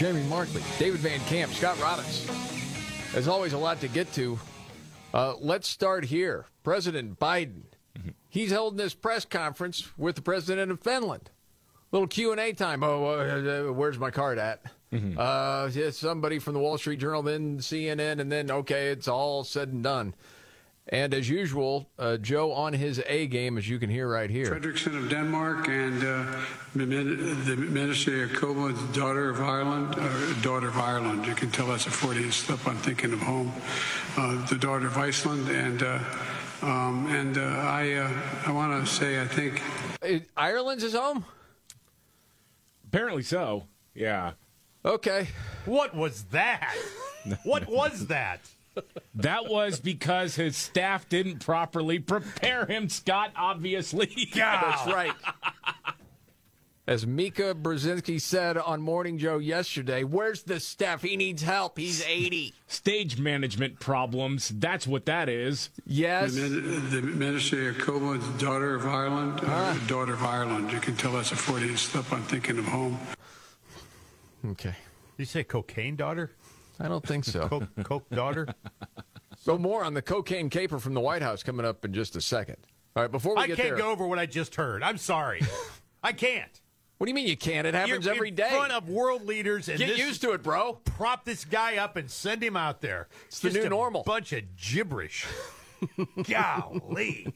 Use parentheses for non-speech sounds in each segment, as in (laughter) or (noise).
Jamie Markley, David Van Camp, Scott Robbins. There's always a lot to get to. Uh, let's start here. President Biden. He's holding this press conference with the president of Finland. Little Q and A time. Oh, uh, uh, where's my card at? Uh, yeah, somebody from the Wall Street Journal, then CNN, and then okay, it's all said and done. And as usual, uh, Joe on his A game, as you can hear right here. Frederiksen of Denmark and uh, the Min- the Ministry of Koma, daughter of Ireland, uh, daughter of Ireland. You can tell that's a Freudian slip. I'm thinking of home. Uh, the daughter of Iceland, and uh, um, and uh, I uh, I want to say I think Ireland's his home. Apparently so. Yeah. Okay. What was that? (laughs) what was that? That was because his staff didn't properly prepare him, Scott, obviously. Yeah, (laughs) That's right. As Mika Brzezinski said on Morning Joe yesterday, where's the staff? He needs help. He's 80. Stage management problems. That's what that is. Yes. the, Min- the Ministry of Koma, daughter of Ireland, uh, daughter of Ireland. You can tell that's a Freudian slip. I'm thinking of home. Okay. Did you say cocaine daughter? I don't think so. Coke, Coke daughter? So more on the cocaine caper from the White House coming up in just a second. All right, before we I get can't there, go over what I just heard. I'm sorry. (laughs) I can't. what do you mean you can't? It happens You're every in day. front of world leaders and Get this- used to it, bro. prop this guy up and send him out there. It's the new normal. Bunch of gibberish. (laughs) Golly,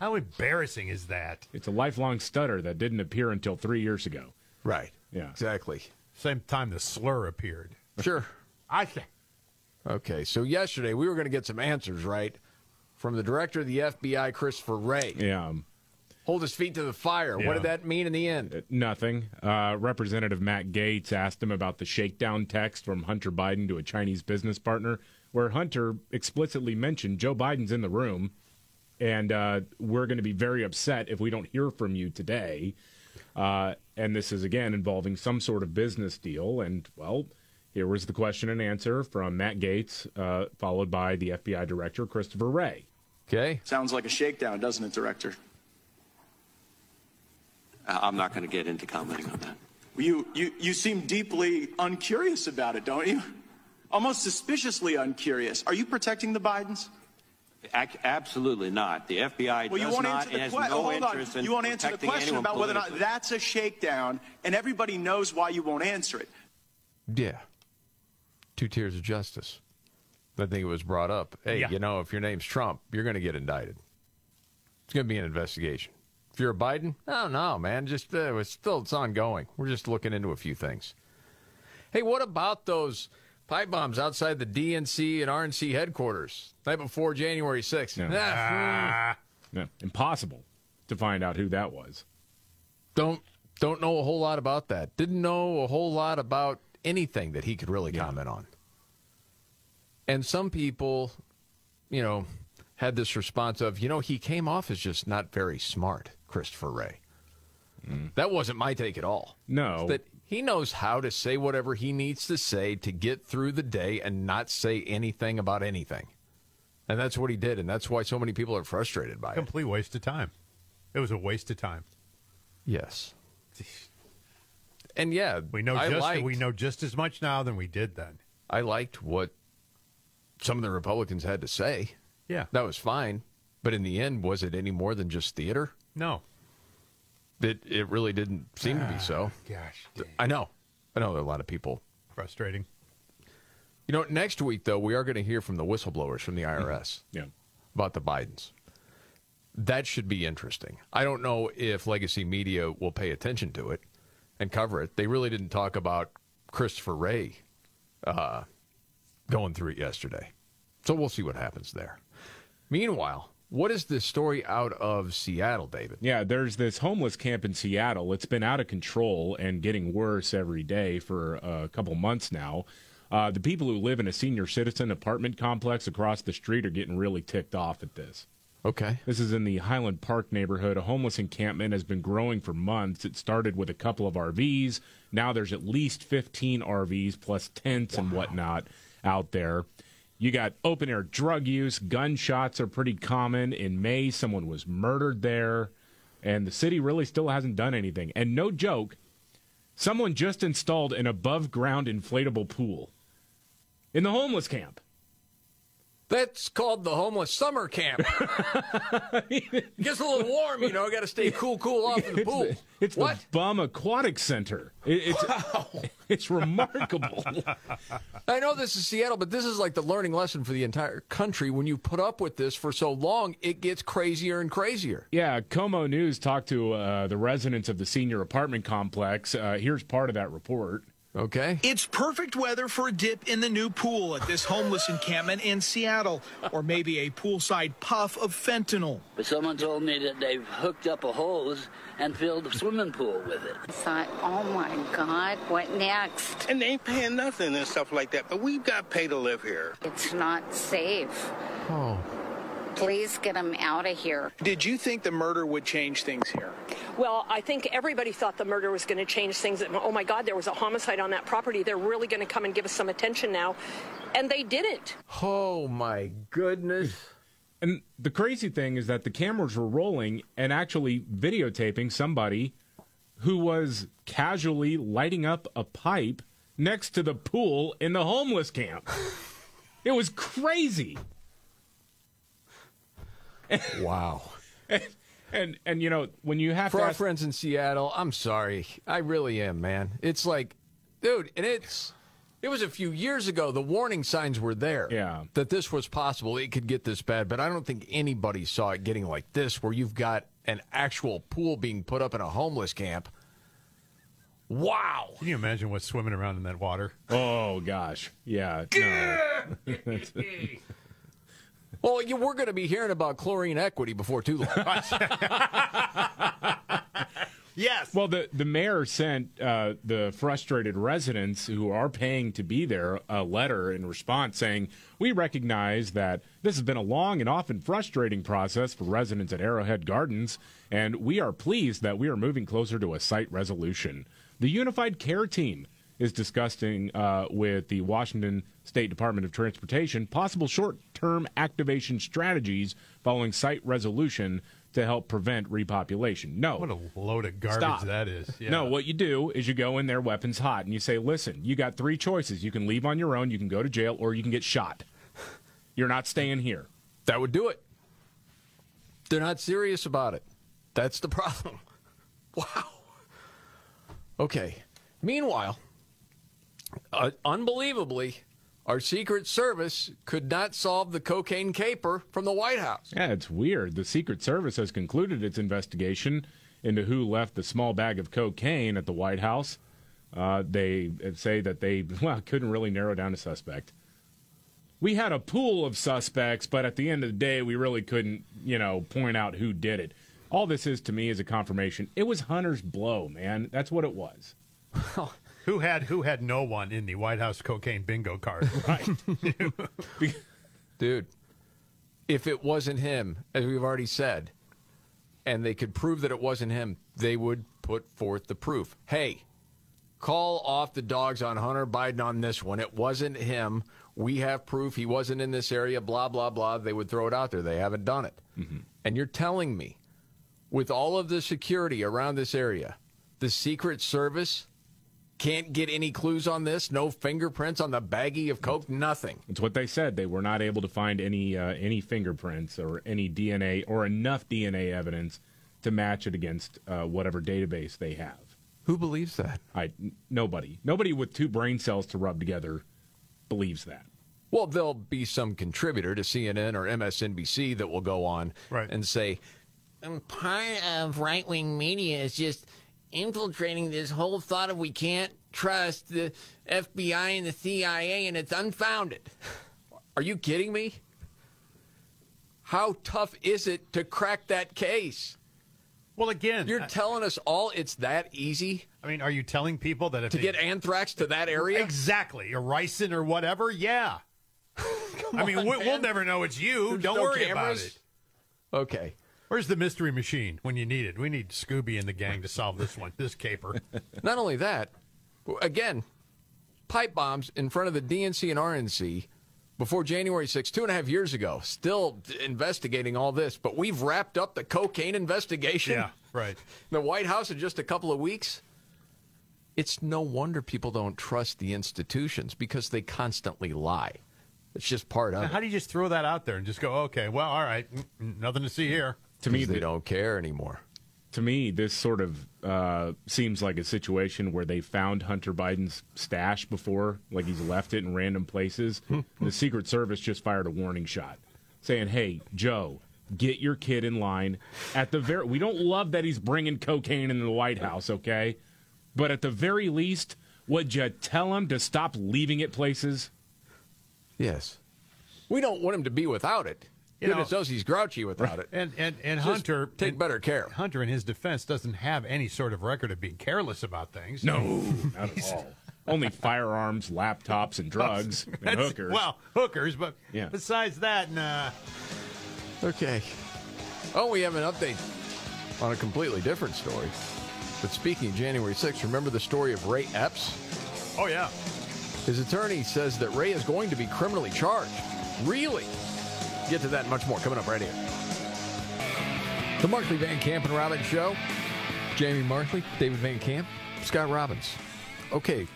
how embarrassing is that? It's a lifelong stutter that didn't appear until three years ago. Right. Yeah. Exactly. Same time the slur appeared. Sure. I think. Okay, so yesterday we were going to get some answers, right, from the director of the FBI, Christopher Wray. Yeah. Hold his feet to the fire. Yeah. What did that mean in the end? Nothing. Uh, Representative Matt Gaetz asked him about the shakedown text from Hunter Biden to a Chinese business partner, where Hunter explicitly mentioned Joe Biden's in the room, and uh, we're going to be very upset if we don't hear from you today. Uh, and this is again involving some sort of business deal. And well, here was the question and answer from Matt Gaetz, uh, followed by the FBI director Christopher Wray. Okay. Sounds like a shakedown, doesn't it, Director? Uh, I'm not going to get into commenting on that. You, you, you seem deeply uncurious about it, don't you? Almost suspiciously uncurious. Are you protecting the Bidens? Ac- absolutely not. The FBI Well, you does won't not answer the and has question. no Hold on. interest in You won't answer the question anyone about whether or not that's a shakedown, and everybody knows why you won't answer it. Yeah. Two tiers of justice. I think it was brought up. Hey, Yeah. you know, if your name's Trump, you're going to get indicted. It's going to be an investigation. If you're a Biden, oh no, man, just uh, it's still it's ongoing. We're just looking into a few things. Hey, what about those pipe bombs outside the DNC and RNC headquarters night before January 6th? Yeah. Ah, No, impossible to find out who that was. don't don't know a whole lot about that. Didn't know a whole lot about anything that he could really comment on. And some people, you know, had this response of, you know, he came off as just not very smart, Christopher Wray. Mm. That wasn't my take at all. No. That he knows how to say whatever he needs to say to get through the day and not say anything about anything. And that's what he did, and that's why so many people are frustrated by it. Complete waste of time. It was a waste of time. Yes. And yeah, We know I just liked, we know just as much now than we did then. I liked what some of the Republicans had to say. Yeah. That was fine. But in the end, was it any more than just theater? No. It it really didn't seem to be so. Ah, gosh, I know. I know that a lot of people. frustrating. You know, next week though, we are going to hear from the whistleblowers from the IRS mm-hmm. Yeah. about the Bidens. That should be interesting. I don't know if legacy media will pay attention to it and cover it. They really didn't talk about Christopher Wray uh, going through it yesterday. So we'll see what happens there. Meanwhile, what is this story out of Seattle, David? Yeah, there's this homeless camp in Seattle. It's been out of control and getting worse every day for a couple months now. Uh, the people who live in a senior citizen apartment complex across the street are getting really ticked off at this. Okay. This is in the Highland Park neighborhood. A homeless encampment has been growing for months. It started with a couple of RVs. Now there's at least 15 RVs plus tents and whatnot out there. You got open air drug use. Gunshots are pretty common. In May, someone was murdered there. And the city really still hasn't done anything. And no joke, someone just installed an above ground inflatable pool in the homeless camp. That's called the homeless summer camp. (laughs) it gets a little warm, you know. Got to stay cool, cool off in the pool. It's, it's what? the Bum Aquatic Center. It, it's it's remarkable. (laughs) I know this is Seattle, but this is like the learning lesson for the entire country. When you put up with this for so long, it gets crazier and crazier. Yeah, KOMO News talked to uh, the residents of the senior apartment complex. Uh, here's part of that report. Okay. It's perfect weather for a dip in the new pool at this homeless encampment in Seattle, or maybe a poolside puff of fentanyl. But someone told me that they've hooked up a hose and filled the swimming pool with it. I thought, oh my God, what next? And they ain't paying nothing and stuff like that, but we've got to pay to live here. It's not safe. Oh. Please get them out of here. Did you think the murder would change things here? Well, I think everybody thought the murder was going to change things. Oh my God, there was a homicide on that property. They're really going to come and give us some attention now. And they didn't. Oh my goodness. And the crazy thing is that the cameras were rolling and actually videotaping somebody who was casually lighting up a pipe next to the pool in the homeless camp. it was crazy. Wow. And, (laughs) and and you know when you have for to our ask, friends in Seattle, I'm sorry. I really am, man. It's like, dude, and it's it was a few years ago. The warning signs were there. Yeah. That this was possible. It could get this bad, but I don't think anybody saw it getting like this, where you've got an actual pool being put up in a homeless camp. Wow. Can you imagine what's swimming around in that water? Oh gosh, yeah. No. (laughs) (laughs) Well, you, we're going to be hearing about chlorine equity before too long. (laughs) yes. Well, the the mayor sent uh, the frustrated residents who are paying to be there a letter in response saying, "We recognize that this has been a long and often frustrating process for residents at Arrowhead Gardens, and we are pleased that we are moving closer to a site resolution." The Unified Care Team is discussing uh, with the Washington State Department of Transportation possible short term activation strategies following site resolution to help prevent repopulation. No. What a load of garbage Stop. that is. Yeah. No, what you do is you go in there weapons hot and you say, listen, you got three choices. You can leave on your own, you can go to jail, or you can get shot. You're not staying here. That would do it. They're not serious about it. That's the problem. (laughs) Wow. Okay. Meanwhile, uh, unbelievably, our Secret Service could not solve the cocaine caper from the White House. Yeah, it's weird. The Secret Service has concluded its investigation into who left the small bag of cocaine at the White House. Uh, they say that they (laughs) well couldn't really narrow down a suspect. We had a pool of suspects, but at the end of the day, we really couldn't, you know, point out who did it. All this is to me is a confirmation. It was Hunter's blow, man. That's what it was. (laughs) who had who had no one in the White House cocaine bingo card? (laughs) Right. (laughs) Dude, if it wasn't him, as we've already said, and they could prove that it wasn't him, they would put forth the proof. Hey, call off the dogs on Hunter Biden on this one. It wasn't him. We have proof he wasn't in this area, blah, blah, blah. They would throw it out there. They haven't done it. Mm-hmm. And you're telling me, with all of the security around this area, the Secret Service can't get any clues on this? No fingerprints on the baggie of coke? Nothing. It's what they said. They were not able to find any uh, any fingerprints or any DNA or enough DNA evidence to match it against uh, whatever database they have. Who believes that? I n- nobody. Nobody with two brain cells to rub together believes that. Well, there'll be some contributor to CNN or MSNBC that will go on Right. and say, part of right wing media is just infiltrating this whole thought of we can't trust the FBI and the CIA and it's unfounded. Are you kidding me? How tough is it to crack that case? Well, again, You're telling us all it's that easy I mean, are you telling people that if to they- get anthrax to that area? exactly or ricin or whatever? Yeah. (laughs) I mean, on, we, we'll never know it's you. There's Don't no worry about it. Okay. Where's the mystery machine when you need it? We need Scooby and the gang to solve this one, this caper. (laughs) Not only that, again, pipe bombs in front of the DNC and RNC before January 6, two and a half years ago, still investigating all this. But we've wrapped up the cocaine investigation. Yeah, right. (laughs) The White House in just a couple of weeks. It's no wonder people don't trust the institutions because they constantly lie. It's just part of Now, it. how do you just throw that out there and just go, okay, well, all right, nothing to see here? To me, they the- don't care anymore. to me, this sort of uh, seems like a situation where they found Hunter Biden's stash before, like he's left it in random places. the Secret Service just fired a warning shot, saying, "Hey, Joe, get your kid in line." At the very, we don't love that he's bringing cocaine into the White House, okay? But at the very least, would you tell him to stop leaving it places? Yes. We don't want him to be without it. You Goodness know- knows he's grouchy without it. And and and Just Hunter take and- better care. Hunter, in his defense, doesn't have any sort of record of being careless about things. No, (laughs) not at all. Only firearms, laptops, and drugs and hookers. Well, hookers, but Yeah. besides that, nah. Okay. Oh, we have an update on a completely different story. But speaking of January 6th, remember the story of Ray Epps? Oh yeah. His attorney says that Ray is going to be criminally charged. Really? Get to that and much more coming up right here. The Markley Van Camp and Robbins Show. Jamie Markley, David Van Camp, Scott Robbins. Okay,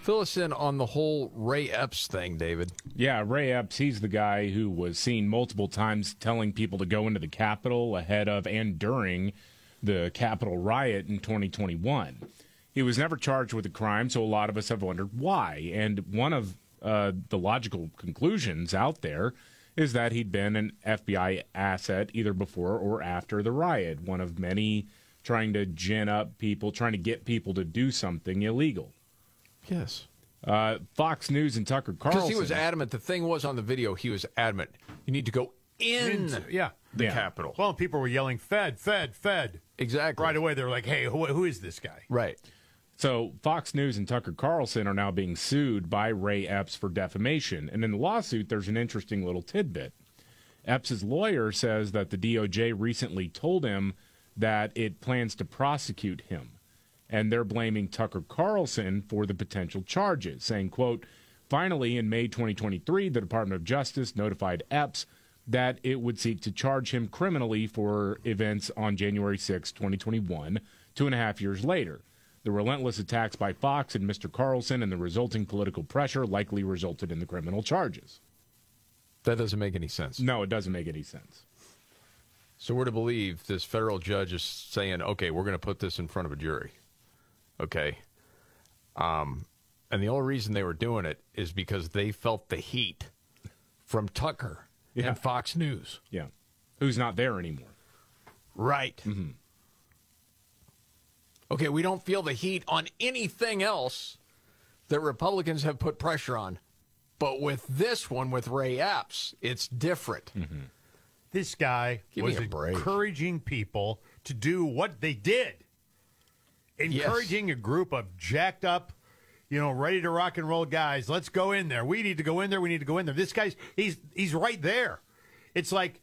fill us in on the whole Ray Epps thing, David. Yeah, Ray Epps, he's the guy who was seen multiple times telling people to go into the Capitol ahead of and during the Capitol riot in 2021. He was never charged with a crime, so a lot of us have wondered why. And one of uh, the logical conclusions out there is that he'd been an FBI asset either before or after the riot, one of many trying to gin up people, trying to get people to do something illegal. Yes. Uh, Fox News and Tucker Carlson. Because he was adamant. The thing was on the video, he was adamant. You need to go in Into- yeah. the Yeah. Capitol. Well, people were yelling, "Fed, Fed, Fed!" Exactly. Right away, they were like, "Hey, who, who is this guy?" Right. So Fox News and Tucker Carlson are now being sued by Ray Epps for defamation. And in the lawsuit, there's an interesting little tidbit. Epps' lawyer says that the DOJ recently told him that it plans to prosecute him. And they're blaming Tucker Carlson for the potential charges, saying, quote, Finally, in May 2023, the Department of Justice notified Epps that it would seek to charge him criminally for events on January 6, 2021, two and a half years later. The relentless attacks by Fox and Mr. Carlson and the resulting political pressure likely resulted in the criminal charges. That doesn't make any sense. No, it doesn't make any sense. So we're to believe this federal judge is saying, okay, we're going to put this in front of a jury. Okay. Um, and the only reason they were doing it is because they felt the heat from Tucker Yeah. and Fox News. Yeah. Who's not there anymore. Right. Okay, we don't feel the heat on anything else that Republicans have put pressure on. But with this one, with Ray Epps, it's different. Mm-hmm. This guy Give was encouraging people to do what they did. Encouraging a group of jacked up, you know, ready to rock and roll guys. Let's go in there. We need to go in there. We need to go in there. This guy's he's he's right there. It's like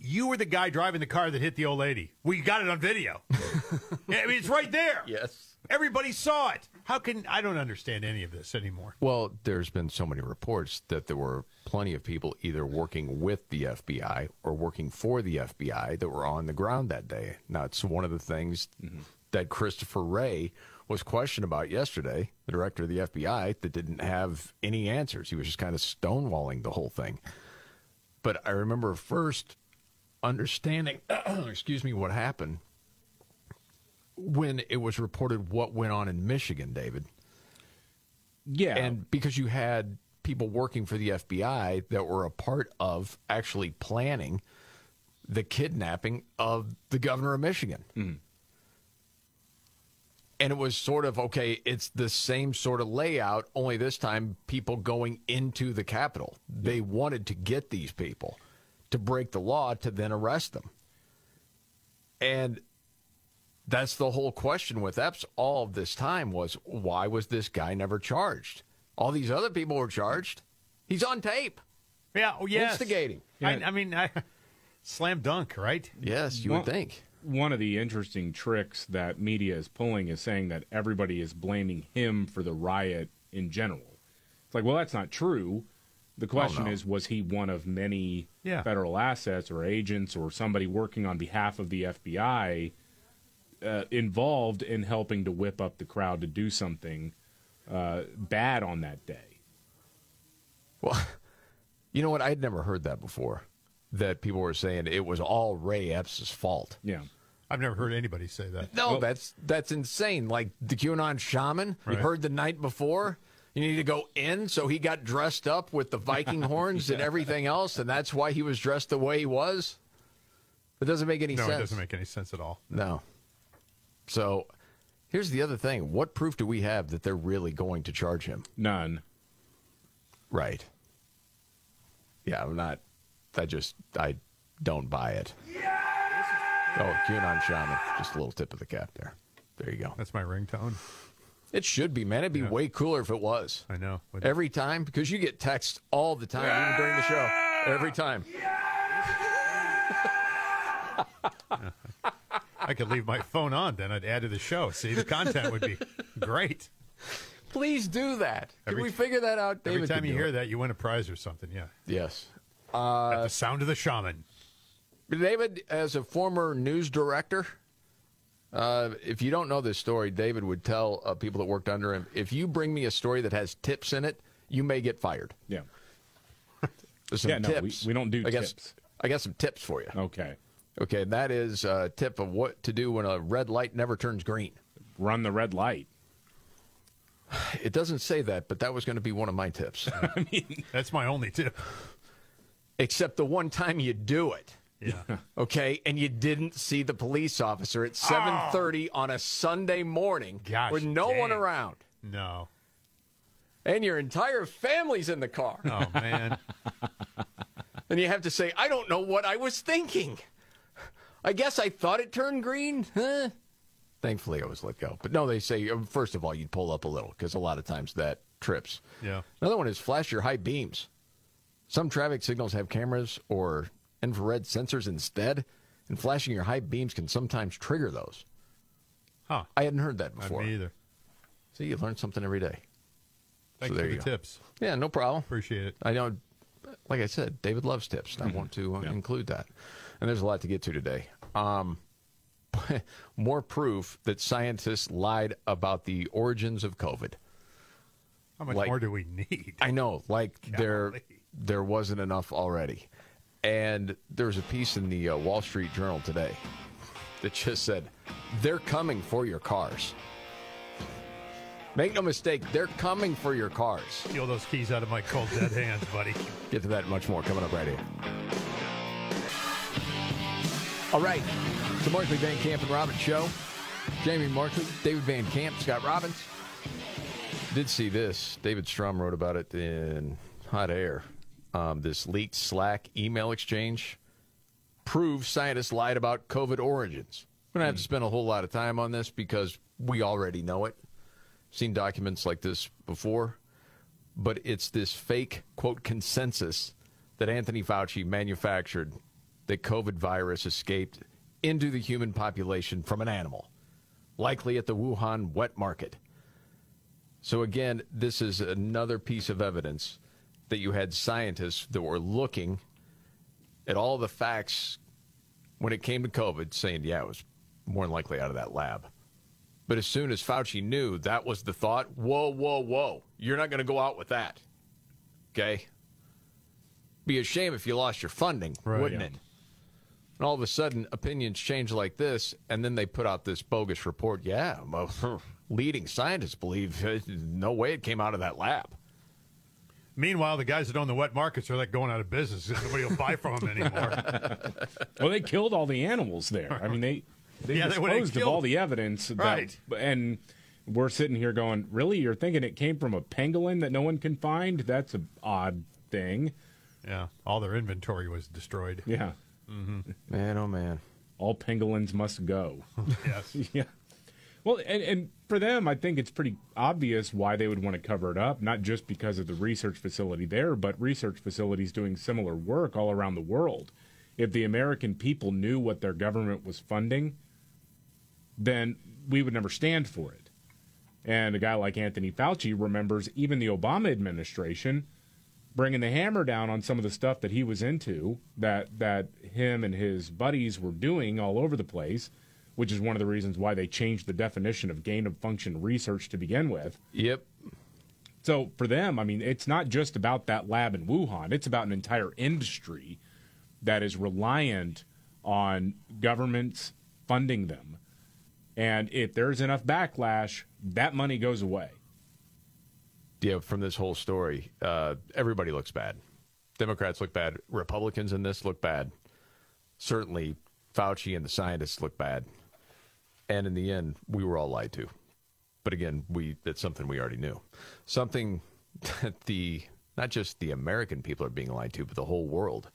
you were the guy driving the car that hit the old lady. We got it on video. (laughs) I mean, it's right there. Yes. Everybody saw it. How can I don't understand any of this anymore. Well, there's been so many reports that there were plenty of people either working with the FBI or working for the FBI that were on the ground that day. Now, it's one of the things mm-hmm. that Christopher Wray was questioned about yesterday, the director of the FBI, that didn't have any answers. He was just kind of stonewalling the whole thing. But I remember first understanding, (clears throat) excuse me, what happened when it was reported what went on in Michigan, David. Yeah. And because you had people working for the FBI that were a part of actually planning the kidnapping of the governor of Michigan. Mm-hmm. And it was sort of okay, it's the same sort of layout, only this time people going into the Capitol. They wanted to get these people to break the law to then arrest them. And that's the whole question with Epps all of this time was why was this guy never charged? All these other people were charged. He's on tape. Yeah, oh, yes. Instigating. I, I mean, I, (laughs) slam dunk, right? Yes, you Well, would think. One of the interesting tricks that media is pulling is saying that everybody is blaming him for the riot in general. It's like, well, that's not true. The question no. is, was he one of many Yeah. federal assets or agents or somebody working on behalf of the FBI uh, involved in helping to whip up the crowd to do something uh, bad on that day? Well, (laughs) you know what? I had never heard that before. That people were saying it was all Ray Epps' fault. Yeah. I've never heard anybody say that. No, that's that's insane. Like the QAnon shaman, you heard the night before. You need to go in, so he got dressed up with the Viking (laughs) horns and everything else, and that's why he was dressed the way he was. It doesn't make any no, sense. No, it doesn't make any sense at all. No. So, here's the other thing: what proof do we have that they're really going to charge him? None. Right. Yeah, I'm not. I just I don't buy it. Oh, QAnon shaman. Just a little tip of the cap there. There you go. That's my ringtone. It should be, man. It'd be way cooler if it was. I know. Would- Every time, because you get texts all the time, even during the show. Every time. (laughs) I could leave my phone on, then I'd add to the show. See, the content would be great. Please do that. Can Every- we figure that out? David Every time you hear it. that, you win a prize or something. Yeah. Yes. At Uh, the sound of the shaman. David, as a former news director, uh, if you don't know this story, David would tell uh, people that worked under him if you bring me a story that has tips in it, you may get fired. Yeah. (laughs) There's some Yeah, no, we- tips. we don't do I got, tips. I got some tips for you. Okay. Okay, that is a tip of what to do when a red light never turns green. Run the red light. (sighs) It doesn't say that, but that was going to be one of my tips. (laughs) I mean, That's my only tip. Except the one time you do it. Yeah. (laughs) Okay, and you didn't see the police officer at 7:30 on a Sunday morning Gosh with no one around. No. And your entire family's in the car. Oh man. (laughs) And you have to say, I don't know what I was thinking. I guess I thought it turned green. Huh? Thankfully, I was let go. But no, they say, uh, first of all, you'd pull up a little because a lot of times that trips. Yeah. Another one is flash your high beams. Some traffic signals have cameras or infrared sensors instead, and flashing your high beams can sometimes trigger those. Huh. I hadn't heard that Not before. me either. See, you learn something every day. Thanks so there for the go. tips. Yeah, no problem. Appreciate it. I know, like I said, David loves tips. Mm-hmm. I want to uh, include that. And there's a lot to get to today. Um, (laughs) more proof that scientists lied about the origins of COVID. How much Like- more do we need? I know, like (laughs) there, there wasn't enough already. And there's a piece in the uh, Wall Street Journal today that just said, they're coming for your cars. Make no mistake, they're coming for your cars. Steal those keys out of my cold dead hands, buddy. (laughs) Get to that much more coming up right here. All right. The Markley Van Camp and Robbins Show. Jamie Markley, David Van Camp, Scott Robbins. Did see this. David Strom wrote about it in Hot Air. Um, this leaked Slack email exchange proves scientists lied about COVID origins. We don't have to spend a whole lot of time on this because we already know it. Seen documents like this before but it's this fake quote consensus that Anthony Fauci manufactured that COVID virus escaped into the human population from an animal, likely at the Wuhan wet market. So again, this is another piece of evidence that you had scientists that were looking at all the facts when it came to COVID, saying, yeah, it was more than likely out of that lab. But as soon as Fauci knew that was the thought, whoa, whoa, whoa, you're not going to go out with that. Okay? Be a shame if you lost your funding, Right, wouldn't yeah. it? And all of a sudden, opinions change like this, and then they put out this bogus report. Yeah, (laughs) leading scientists believe (laughs) no way it came out of that lab. Meanwhile, the guys that own the wet markets are like going out of business. (laughs) Nobody will buy from them anymore. (laughs) well, they killed all the animals there. I mean, they they Yeah, they would've disposed of killed- all the evidence. that- Right. and we're sitting here going, really? You're thinking it came from a pangolin that no one can find? That's an odd thing. yeah, all their inventory was destroyed. Yeah. Mm-hmm. Man, oh man. All pangolins must go. (laughs) yes. yeah. Well, and, and for them, I think it's pretty obvious why they would want to cover it up, not just because of the research facility there, but research facilities doing similar work all around the world. If the American people knew what their government was funding, then we would never stand for it. And a guy like Anthony Fauci remembers even the Obama administration bringing the hammer down on some of the stuff that he was into, that that him and his buddies were doing all over the place which is one of the reasons why they changed the definition of gain of function research to begin with. Yep. So for them, I mean, it's not just about that lab in Wuhan, it's about an entire industry that is reliant on governments funding them. And if there's enough backlash, that money goes away. Yeah, from this whole story, uh, everybody looks bad. Democrats look bad. Republicans in this look bad. Certainly, Fauci and the scientists look bad. And in the end, we were all lied to. But again, we it's something we already knew. Something (laughs) that the not just the American people are being lied to, but the whole world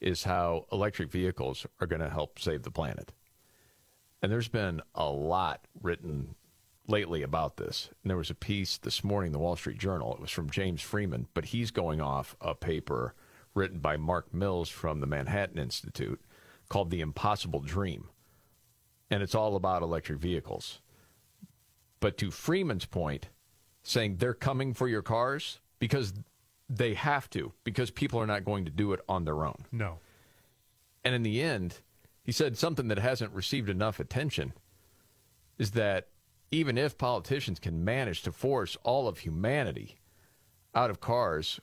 is how electric vehicles are going to help save the planet. And there's been a lot written lately about this. And there was a piece this morning in the Wall Street Journal. It was from James Freeman, but he's going off a paper written by Mark Mills from the Manhattan Institute called The Impossible Dream and it's all about electric vehicles. But to Freeman's point, saying they're coming for your cars because they have to, because people are not going to do it on their own. No. And in the end, he said something that hasn't received enough attention is that even if politicians can manage to force all of humanity out of cars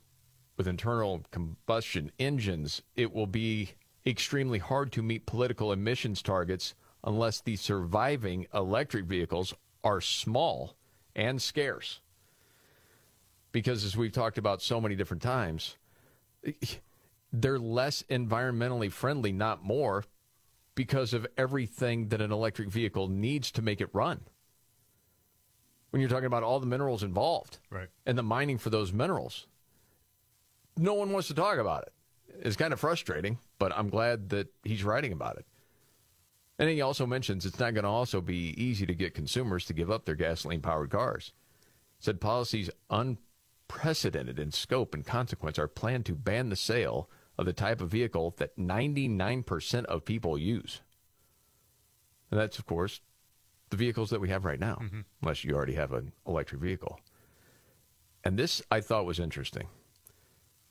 with internal combustion engines, it will be extremely hard to meet political emissions targets unless the surviving electric vehicles are small and scarce. Because as we've talked about so many different times, they're less environmentally friendly, not more, because of everything that an electric vehicle needs to make it run. When you're talking about all the minerals involved right. and the mining for those minerals, no one wants to talk about it. It's kind of frustrating, but I'm glad that he's writing about it. And he also mentions it's not going to also be easy to get consumers to give up their gasoline powered cars. Said policies unprecedented in scope and consequence are planned to ban the sale of the type of vehicle that 99% of people use. And that's, of course, the vehicles that we have right now, mm-hmm. unless you already have an electric vehicle. And this I thought was interesting.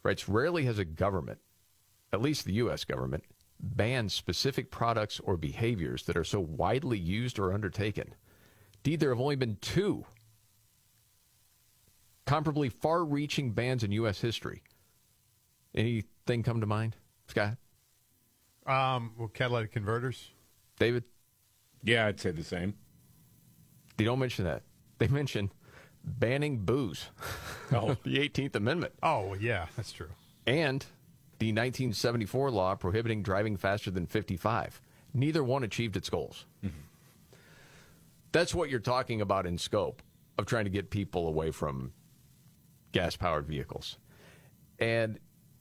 Right? Rarely has a government, at least the U.S. government, ban specific products or behaviors that are so widely used or undertaken. Indeed, there have only been two comparably far reaching bans in U.S. history. Anything come to mind, Scott? Um, well, catalytic converters. David? Yeah, I'd say the same. They don't mention that. They mention banning booze. Oh. (laughs) the 18th Amendment. Oh, yeah, that's true. And the 1974 law prohibiting driving faster than 55. Neither one achieved its goals. Mm-hmm. That's what you're talking about in scope of trying to get people away from gas powered vehicles. And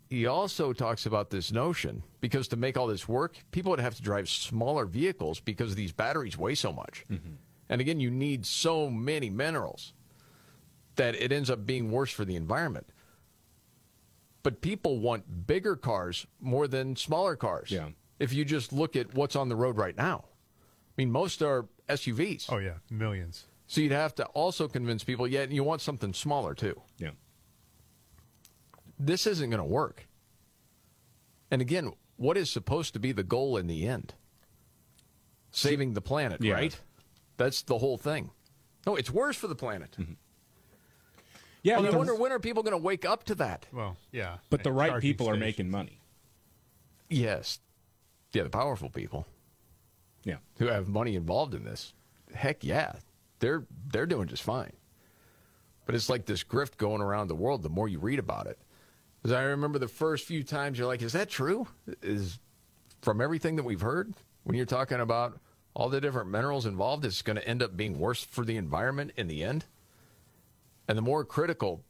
he also talks about this notion because to make all this work, people would have to drive smaller vehicles because these batteries weigh so much. Mm-hmm. And again, you need so many minerals that it ends up being worse for the environment but people want bigger cars more than smaller cars. Yeah. If you just look at what's on the road right now, I mean, most are SUVs. Oh yeah, millions. So you'd have to also convince people, yeah, you want something smaller too. Yeah. This isn't going to work. And again, what is supposed to be the goal in the end? Saving the planet, yeah. right? That's the whole thing. No, it's worse for the planet. Mm-hmm. Yeah, well, I wonder when are people going to wake up to that? Well, yeah, but the right people are making money. Yes, yeah, the powerful people. Yeah, who have money involved in this. Heck yeah, they're they're doing just fine. But it's like this grift going around the world. The more you read about it, because I remember the first few times you're like, "Is that true?" Is from everything that we've heard when you're talking about all the different minerals involved, it's going to end up being worse for the environment in the end. And the more critical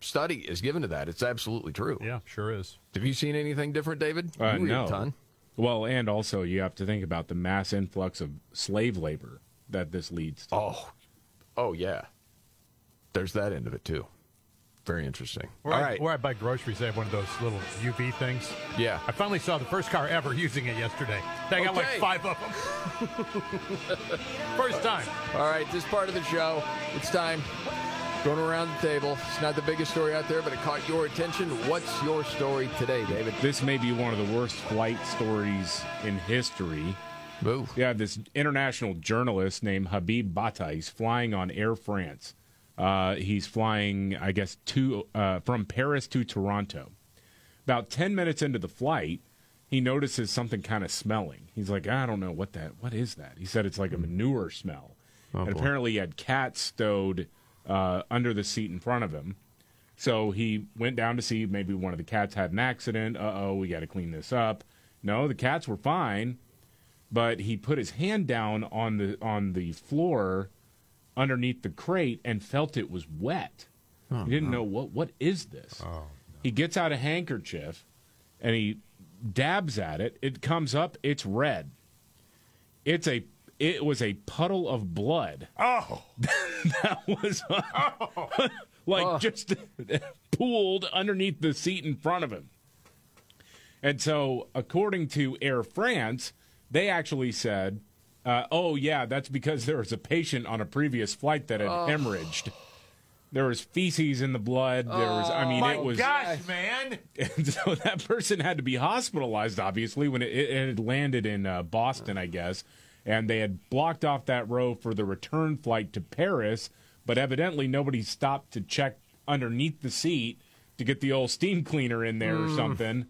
study is given to that, it's absolutely true. Yeah, sure is. Have you seen anything different, David? Uh, you read no. a ton. Well, and also you have to think about the mass influx of slave labor that this leads to. Oh, oh yeah. There's that end of it too. Very interesting. Where, All I, right. where I buy groceries, they have one of those little UV things. Yeah. I finally saw the first car ever using it yesterday. They got like five of them. (laughs) first time. All right, this part of the show, it's time. Going around the table. It's not the biggest story out there, but it caught your attention. What's your story today, David? This may be one of the worst flight stories in history. Move. Yeah, this international journalist named Habib Battah. He's flying on Air France. Uh, he's flying, I guess, to uh, from Paris to Toronto. About ten minutes into the flight, he notices something kind of smelling. He's like, I don't know what that. What is that? He said it's like a manure smell. Oh, and boy. apparently, he had cats stowed uh, under the seat in front of him. So he went down to see maybe one of the cats had an accident. Uh oh, we got to clean this up. No, the cats were fine, but he put his hand down on the on the floor underneath the crate and felt it was wet. Oh, he didn't know what what is this. He gets out a handkerchief and he dabs at it. It comes up. It's red. It's a it was a puddle of blood. Oh, (laughs) that was like just (laughs) pooled underneath the seat in front of him. And so, according to Air France, they actually said, uh, "Oh yeah, that's because there was a patient on a previous flight that had Oh. hemorrhaged. There was feces in the blood. There was, I mean, my it was." gosh, man. And so that person had to be hospitalized, obviously, when it, it had landed in uh, Boston, I guess. And they had blocked off that row for the return flight to Paris, but evidently nobody stopped to check underneath the seat to get the old steam cleaner in there or Mm. something.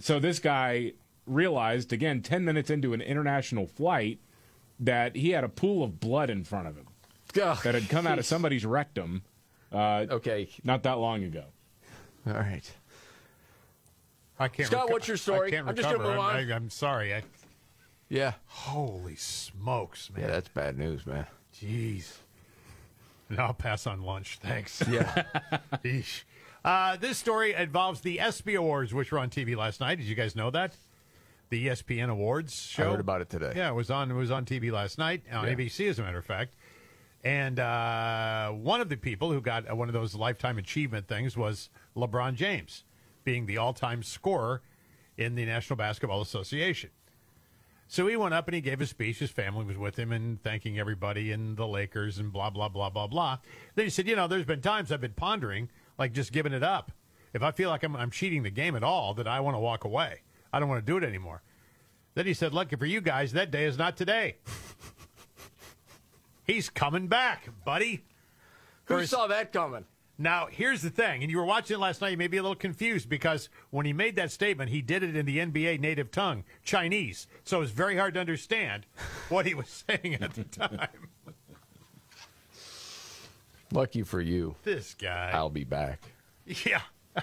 So this guy realized, again, 10 minutes into an international flight, that he had a pool of blood in front of him Oh, that had come out of somebody's rectum. Uh, okay. Not that long ago. All right. I can't. Scott, what's your story? I can't I'm just gonna recover. move I'm, I, am sorry. I, Yeah. holy smokes, man. Yeah, that's bad news, man. Jeez. And I'll pass on lunch. Thanks. (laughs) Yeah. (laughs) Uh, this story involves the ESPY Awards, which were on TV last night. Did you guys know that? The ESPN Awards show. I heard about it today. Yeah, it was on. It was on TV last night on Yeah. ABC, as a matter of fact. And uh, one of the people who got uh, one of those lifetime achievement things was LeBron James, being the all-time scorer in the National Basketball Association. So he went up and he gave a speech. His family was with him and thanking everybody and the Lakers and blah, blah, blah, blah, blah. Then he said, You know, there's been times I've been pondering, like just giving it up. If I feel like I'm, I'm cheating the game at all, that I want to walk away. I don't want to do it anymore. Then he said, Lucky for you guys, that day is not today. (laughs) He's coming back, buddy. Who saw that coming? Now, here's the thing, and you were watching it last night, you may be a little confused because when he made that statement, he did it in the NBA native tongue, Chinese. So it's very hard to understand (laughs) what he was (laughs) saying at the time. Lucky for you. This guy. I'll be back. Yeah. (laughs)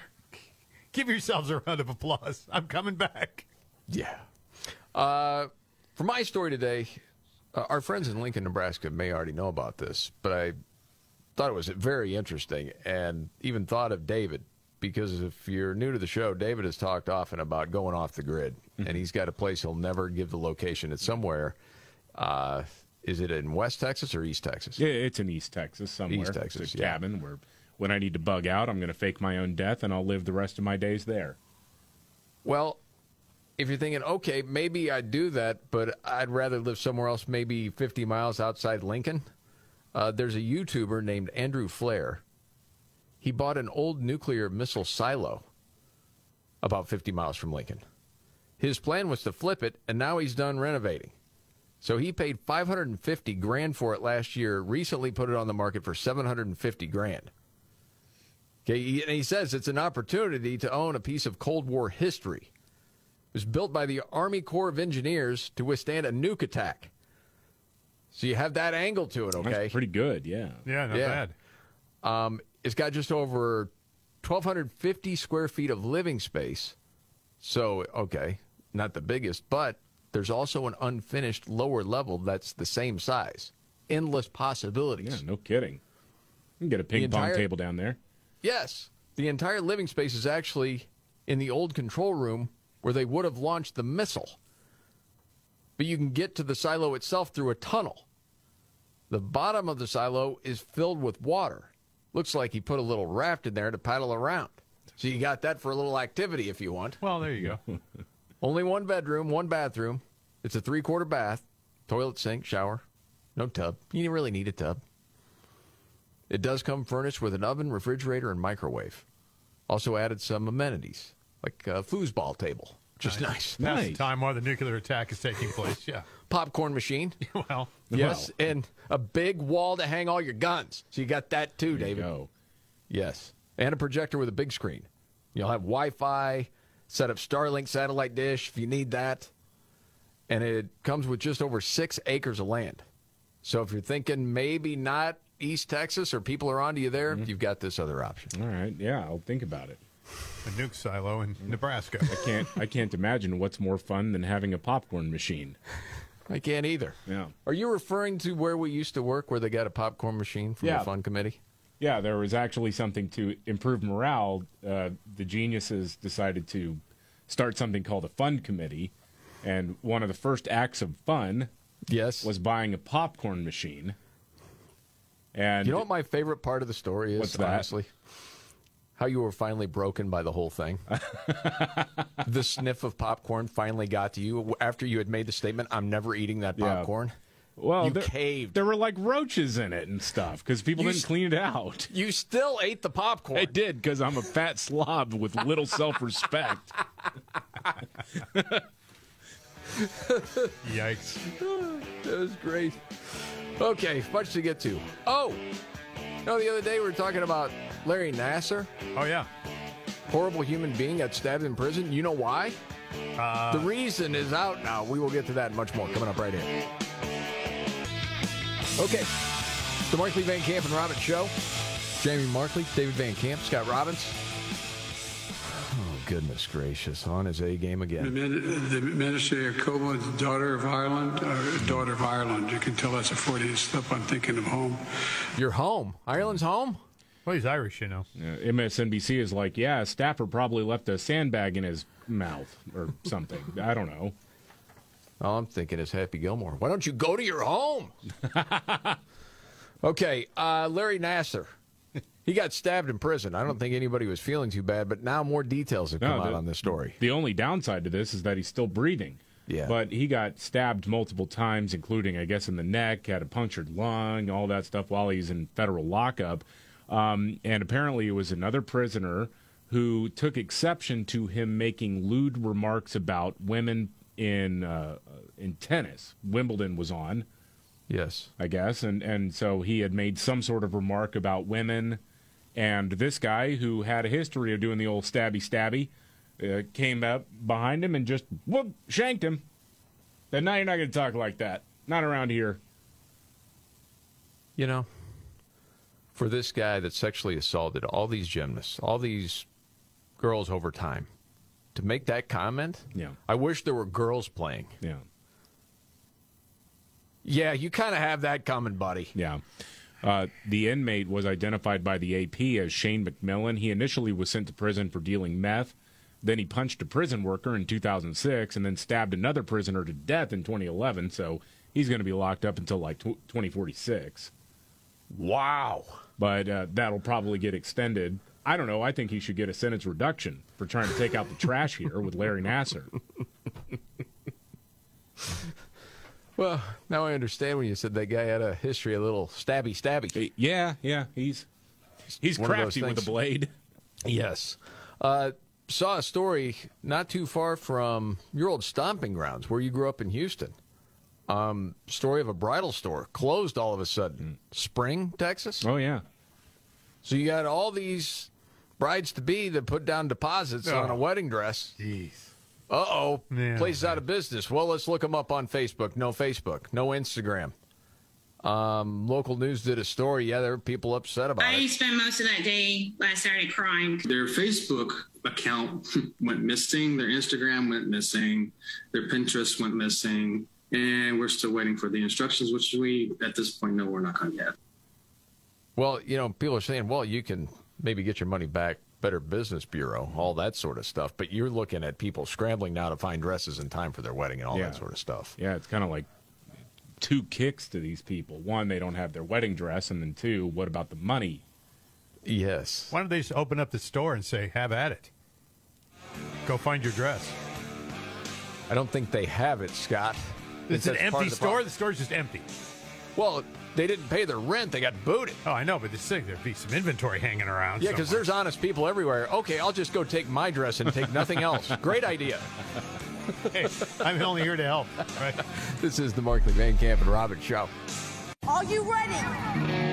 Give yourselves a round of applause. I'm coming back. Yeah. Uh, for my story today, uh, our friends in Lincoln, Nebraska may already know about this, but I thought it was very interesting and even thought of David because if you're new to the show, David has talked often about going off the grid, and he's got a place he'll never give the location. It's somewhere. Uh, is it in West Texas or East Texas? Yeah, it's in East Texas somewhere. East Texas, it's a yeah. cabin where when I need to bug out, I'm going to fake my own death and I'll live the rest of my days there. Well, if you're thinking, okay, maybe I'd do that, but I'd rather live somewhere else, maybe 50 miles outside Lincoln, uh, there's a YouTuber named Andrew Flair. He bought an old nuclear missile silo about 50 miles from Lincoln. His plan was to flip it, and now he's done renovating. So he paid 550 grand for it last year. Recently, put it on the market for 750 grand. Okay, and he says it's an opportunity to own a piece of Cold War history. It was built by the Army Corps of Engineers to withstand a nuke attack. So you have that angle to it, okay? That's pretty good, yeah. Yeah, not bad. Um, it's got just over 1,250 square feet of living space. So, okay, not the biggest, but there's also an unfinished lower level that's the same size. Endless possibilities. Yeah, no kidding. You can get a ping pong table down there. Yes. The entire living space is actually in the old control room where they would have launched the missile. But you can get to the silo itself through a tunnel. The bottom of the silo is filled with water. Looks like he put a little raft in there to paddle around. So you got that for a little activity if you want. Well, there you go. (laughs) Only one bedroom, one bathroom. It's a three quarter bath, toilet, sink, shower, no tub. You really need a tub. It does come furnished with an oven, refrigerator, and microwave. Also added some amenities like a foosball table, which is nice. That's the time while the nuclear attack is taking place. Yeah. (laughs) Popcorn machine. (laughs) well, Yes, and a big wall to hang all your guns. So you got that too, David. go. Yes, and a projector with a big screen. You'll have Wi-Fi, set up Starlink satellite dish if you need that, and it comes with just over six acres of land. So if you're thinking maybe not East Texas or people are onto you there, mm-hmm. you've got this other option. All right, yeah, I'll think about it. A nuke silo in Nebraska. I can't. I can't imagine what's more fun than having a popcorn machine. I can't either. Yeah. Are you referring to where we used to work, where they got a popcorn machine from Yeah. the fun committee? Yeah, there was actually something to improve morale. Uh, the geniuses decided to start something called a fund committee, and one of the first acts of fun, yes, was buying a popcorn machine. And you know what my favorite part of the story is, What's that? honestly? How you were finally broken by the whole thing. (laughs) the sniff of popcorn finally got to you after you had made the statement, I'm never eating that Yeah. popcorn. well, you there, caved. There were like roaches in it and stuff because people You didn't s- clean it out. (laughs) You still ate the popcorn. I did because I'm a fat slob with little self-respect. (laughs) Yikes. (sighs) that was great. Okay, much to get to. Oh, no, the other day we were talking about Larry Nassar. Oh, yeah. Horrible human being got stabbed in prison. You know why? Uh, the reason is out now. We will get to that and much more coming up right here. Okay. The Markley Van Camp and Robbins Show. Jamie Markley, David Van Camp, Scott Robbins. Goodness gracious. On his A game again. the Minister of Como, daughter of Ireland, or daughter of Ireland. You can tell that's a Freudian slip. I'm thinking of home. You're home. Ireland's home? Well, he's Irish, you know. Yeah, MSNBC is like, yeah, Stafford probably left a sandbag in his mouth or something. I don't know. All I'm thinking is Happy Gilmore. Why don't you go to your home? (laughs) okay, uh, Larry Nassar. He got stabbed in prison. I don't think anybody was feeling too bad, but now more details have come No, out the- on this story. The only downside to this is that he's still breathing. Yeah. But he got stabbed multiple times, including, I guess, in the neck, had a punctured lung, all that stuff while he's in federal lockup. Um, and apparently, it was another prisoner who took exception to him making lewd remarks about women in uh, in tennis. Wimbledon was on. Yes. I guess, and and so he had made some sort of remark about women, and this guy who had a history of doing the old stabby stabby uh, came up behind him and just whoop shanked him. Then now you're not going to talk like that. Not around here. You know, for this guy that sexually assaulted all these gymnasts, all these girls over time, to make that comment, Yeah. I wish there were girls playing. Yeah. Yeah, you kind of have that coming, buddy. Yeah. Uh, the inmate was identified by the AP as Shane McMillan. He initially was sent to prison for dealing meth. Then he punched a prison worker in 2006 and then stabbed another prisoner to death in 2011. So he's going to be locked up until like 2046. Wow. But uh, that'll probably get extended. I don't know. I think he should get a sentence reduction for trying to take out the trash here with Larry Nassar. (laughs) Well, now I understand when you said that guy had a history, a little stabby stabby. Yeah, yeah, he's he's One crafty with a blade. Yes. Uh, saw a story not too far from your old stomping grounds where you grew up in Houston. Um, story of a bridal store closed all of a sudden. Spring, Texas. Oh yeah. So you got all these brides to be that put down deposits on a Oh. wedding dress. Jeez. Uh oh, Yeah, place is out of business. Well, let's look them up on Facebook. No Facebook, no Instagram. Um, local news did a story. Yeah, there were people upset about I it. I spent most of that day last Saturday crying. Their Facebook account (laughs) went missing, their Instagram went missing, their Pinterest went missing, and we're still waiting for the instructions, which we at this point know we're not going to get. Well, you know, people are saying, well, you can maybe get your money back Better Business Bureau, all that sort of stuff. But you're looking at people scrambling now to find dresses in time for their wedding and all Yeah. that sort of stuff. Yeah, it's kind of like two kicks to these people. One, they don't have their wedding dress, and then two, what about the money? Yes. Why don't they just open up the store and say, "Have at it. Go find your dress." I don't think they have it, Scott. It's an empty of the store. problem. The store's just empty. Well, they didn't pay their rent. They got booted. Oh, I know, but this thing, there'd be some inventory hanging around. Yeah, because there's honest people everywhere. Okay, I'll just go take my dress and take nothing else. (laughs) Great idea. hey, I'm only here to help. Right? (laughs) This is the Markley Van Camp and Robbins Show. Are you ready?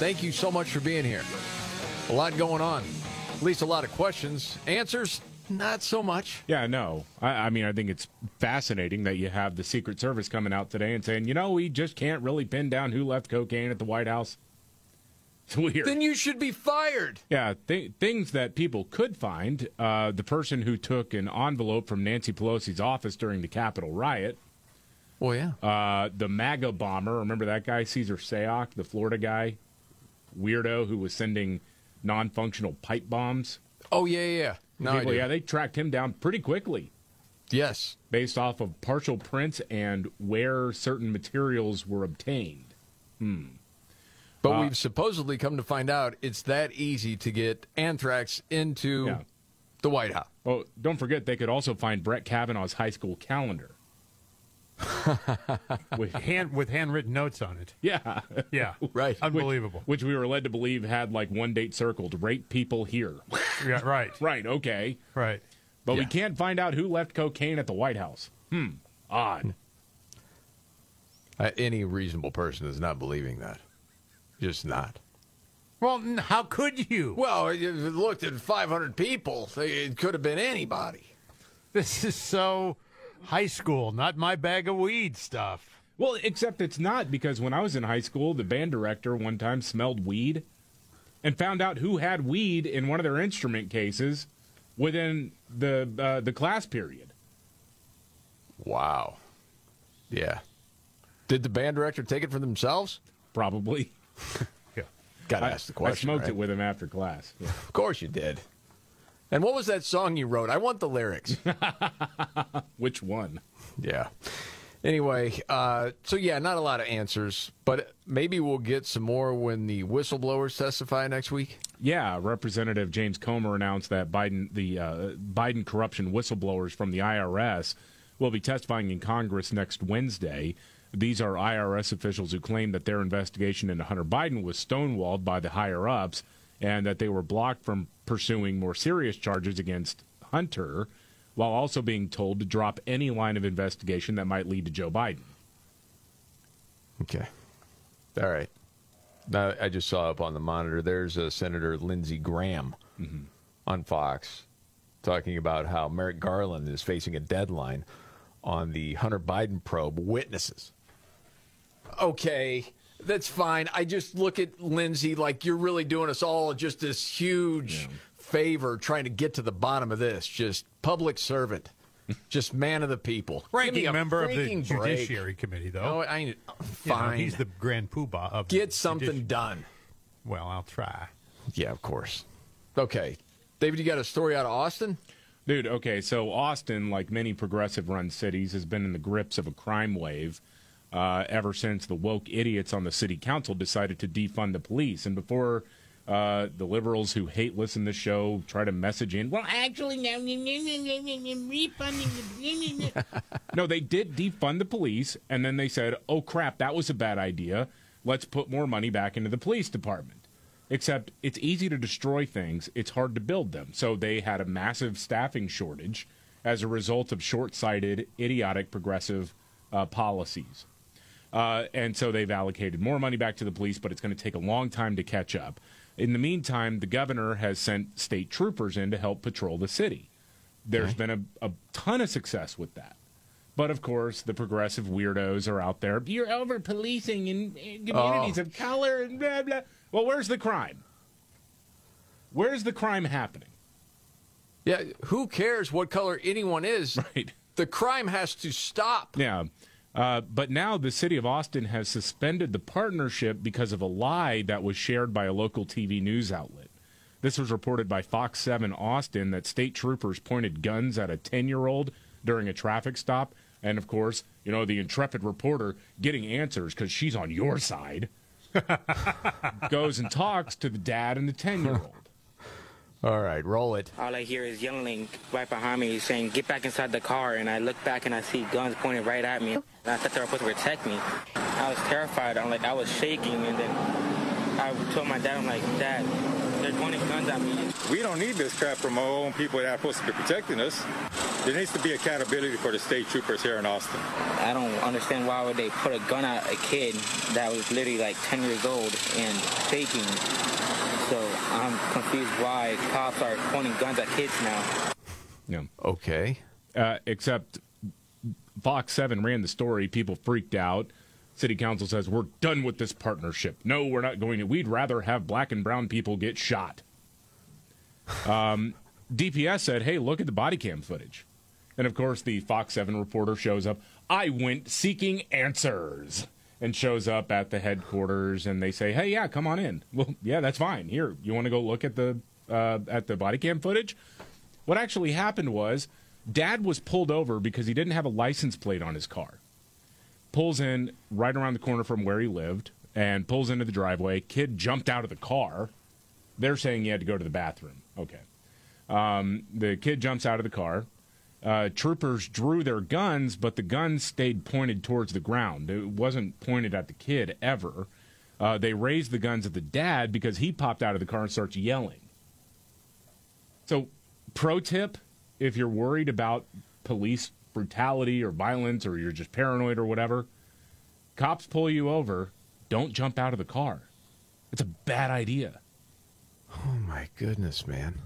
Thank you so much for being here. A lot going on. At least a lot of questions. Answers, not so much. Yeah, no. I, I mean, I think it's fascinating that you have the Secret Service coming out today and saying, you know, we just can't really pin down who left cocaine at the White House. (laughs) It's weird. Then you should be fired. Yeah, th- things that people could find. Uh, the person who took an envelope from Nancy Pelosi's office during the Capitol riot. Oh yeah. Uh, the MAGA bomber. Remember that guy, Cesar Sayoc, the Florida guy, weirdo who was sending non-functional pipe bombs. Oh, yeah, yeah, yeah. No, People, yeah, they tracked him down pretty quickly. Yes. Based off of partial prints and where certain materials were obtained. Hmm. But Uh, we've supposedly come to find out it's that easy to get anthrax into Yeah. the White House. Oh, don't forget they could also find Brett Kavanaugh's high school calendar. (laughs) with hand with handwritten notes on it. Yeah. Yeah. (laughs) Right. Unbelievable. Which, which we were led to believe had like one date circled rape people here. (laughs) Yeah, right. right, okay. Right. But we can't find out who left cocaine at the White House. Hmm. Odd. Uh, any reasonable person is not believing that. Just not. Well, how could you? Well, if you looked at 500 people, it could have been anybody. This is so high school, not my bag of weed stuff. Well, except it's not because when I was in high school, the band director one time smelled weed and found out who had weed in one of their instrument cases within the uh, the class period. Wow. Yeah. Did the band director take it for themselves? Probably. (laughs) Yeah. Got to ask the question. I smoked right? it with him after class. Yeah. Of course you did. And what was that song you wrote? I want the lyrics. (laughs) Which one? yeah. Anyway, uh, so yeah, not a lot of answers, but maybe we'll get some more when the whistleblowers testify next week. Yeah, Representative James Comer announced that Biden, the uh, Biden corruption whistleblowers from the IRS, will be testifying in Congress next Wednesday. These are IRS officials who claim that their investigation into Hunter Biden was stonewalled by the higher ups and that they were blocked from pursuing more serious charges against Hunter, while also being told to drop any line of investigation that might lead to Joe Biden. Okay. All right. Now, I just saw up on the monitor there's uh, Senator Lindsey Graham on Fox talking about how Merrick Garland is facing a deadline on the Hunter Biden probe witnesses. Okay, that's fine. I just look at Lindsey like you're really doing us all just this huge favor trying to get to the bottom of this. Just public servant. (laughs) Just man of the people. Give me Ranking a member of the freaking break. Judiciary Committee, though. Oh, I You know, fine. he's the grand poobah of the Get something judici- done. Well, I'll try. Yeah, of course. Okay. David, you got a story out of Austin? Dude, okay, so Austin, like many progressive run cities, has been in the grips of a crime wave uh, ever since the woke idiots on the city council decided to defund the police. And before uh, the liberals who hate listen to the show try to message in, well, actually, no, refunding the. (laughs) no, no, no." no, they did defund the police, and then they said, oh crap, that was a bad idea. Let's put more money back into the police department. Except it's easy to destroy things, it's hard to build them. So they had a massive staffing shortage as a result of short sighted, idiotic, progressive uh, policies. Uh, and so they've allocated more money back to the police, but it's going to take a long time to catch up. In the meantime, the governor has sent state troopers in to help patrol the city. There's been a, a ton of success with that. But of course, the progressive weirdos are out there. You're over policing in, in communities Oh. of color and blah, blah. Well, where's the crime? Where's the crime happening? Yeah, who cares what color anyone is? (laughs) Right. The crime has to stop. Yeah. Uh, but now the city of Austin has suspended the partnership because of a lie that was shared by a local TV news outlet. This was reported by Fox 7 Austin that state troopers pointed guns at a 10 year old during a traffic stop. And of course, you know, the intrepid reporter getting answers because she's on your side (laughs) goes and talks to the dad and the 10 year old. All right, roll it. All I hear is yelling right behind me saying, get back inside the car. And I look back and I see guns pointed right at me. And I thought they were supposed to protect me. I was terrified. I'm like, I was shaking. And then I told my dad, I'm like, Dad, they're pointing guns at me. We don't need this crap from our own people that are supposed to be protecting us. There needs to be accountability for the state troopers here in Austin. I don't understand why would they put a gun at a kid that was literally like 10 years old and shaking. So I'm confused why cops are pointing guns at kids now. Yeah. Okay. Uh, except Fox 7 ran the story. People freaked out. City Council says, We're done with this partnership. No, we're not going to. We'd rather have black and brown people get shot. Um, DPS said, Hey, look at the body cam footage. And of course, the Fox 7 reporter shows up. I went seeking answers and shows up at the headquarters and they say, Hey, yeah, come on in. (laughs) Well, yeah, that's fine. Here, you want to go look at the uh, at the body cam footage? What actually happened was dad was pulled over because he didn't have a license plate on his car. Pulls in right around the corner from where he lived and pulls into the driveway. Kid jumped out of the car. They're saying he had to go to the bathroom. Okay. Um, the kid jumps out of the car. Uh, troopers drew their guns, but the guns stayed pointed towards the ground. It wasn't pointed at the kid ever. Uh, they raised the guns at the dad because he popped out of the car and starts yelling. So, pro tip if you're worried about police brutality or violence or you're just paranoid or whatever, cops pull you over, don't jump out of the car. It's a bad idea. Oh my goodness, man.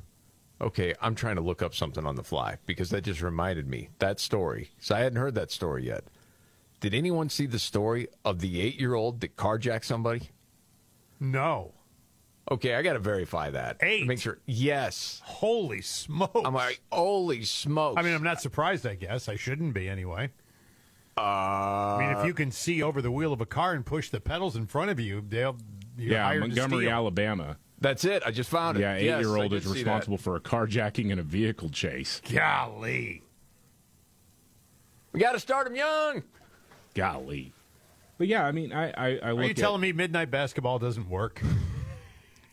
Okay, I'm trying to look up something on the fly because that just reminded me that story. So I hadn't heard that story yet. Did anyone see the story of the eight-year-old that carjacked somebody? No. Okay, I got to verify that. Eight? Make sure. Yes. Holy smokes. I'm like, holy smokes. I mean, I'm not surprised, I guess. I shouldn't be anyway. Uh, I mean, if you can see over the wheel of a car and push the pedals in front of you, they'll. You're yeah, hired to Montgomery, steal. Alabama. That's it. I just found it. Yeah, Yes, eight-year-old is responsible for a carjacking and a vehicle chase. Golly. We got to start them young. Golly. But yeah, I mean, I, I, I Are look you at, telling me midnight basketball doesn't work? (laughs)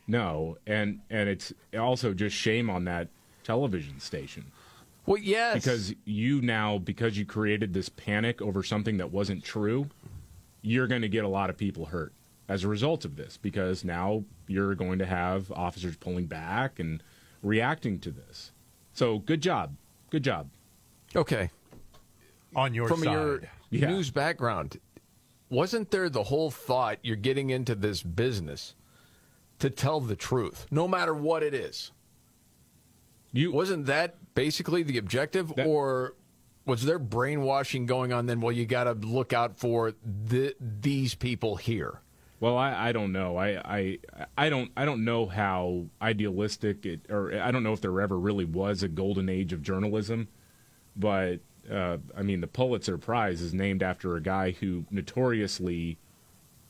No, and and it's also just shame on that television station. Well, yes. Because you now, because you created this panic over something that wasn't true, you're going to get a lot of people hurt as a result of this. Because now you're going to have officers pulling back and reacting to this. So good job, good job. Okay. On your From side. your Yeah. news background, wasn't there the whole thought you're getting into this business to tell the truth, no matter what it is? You wasn't that basically the objective, or was there brainwashing going on? Then, well, you got to look out for the, these people here. Well, I, I don't know. I, I I don't I don't know how idealistic it or I don't know if there ever really was a golden age of journalism, but uh, I mean the Pulitzer Prize is named after a guy who notoriously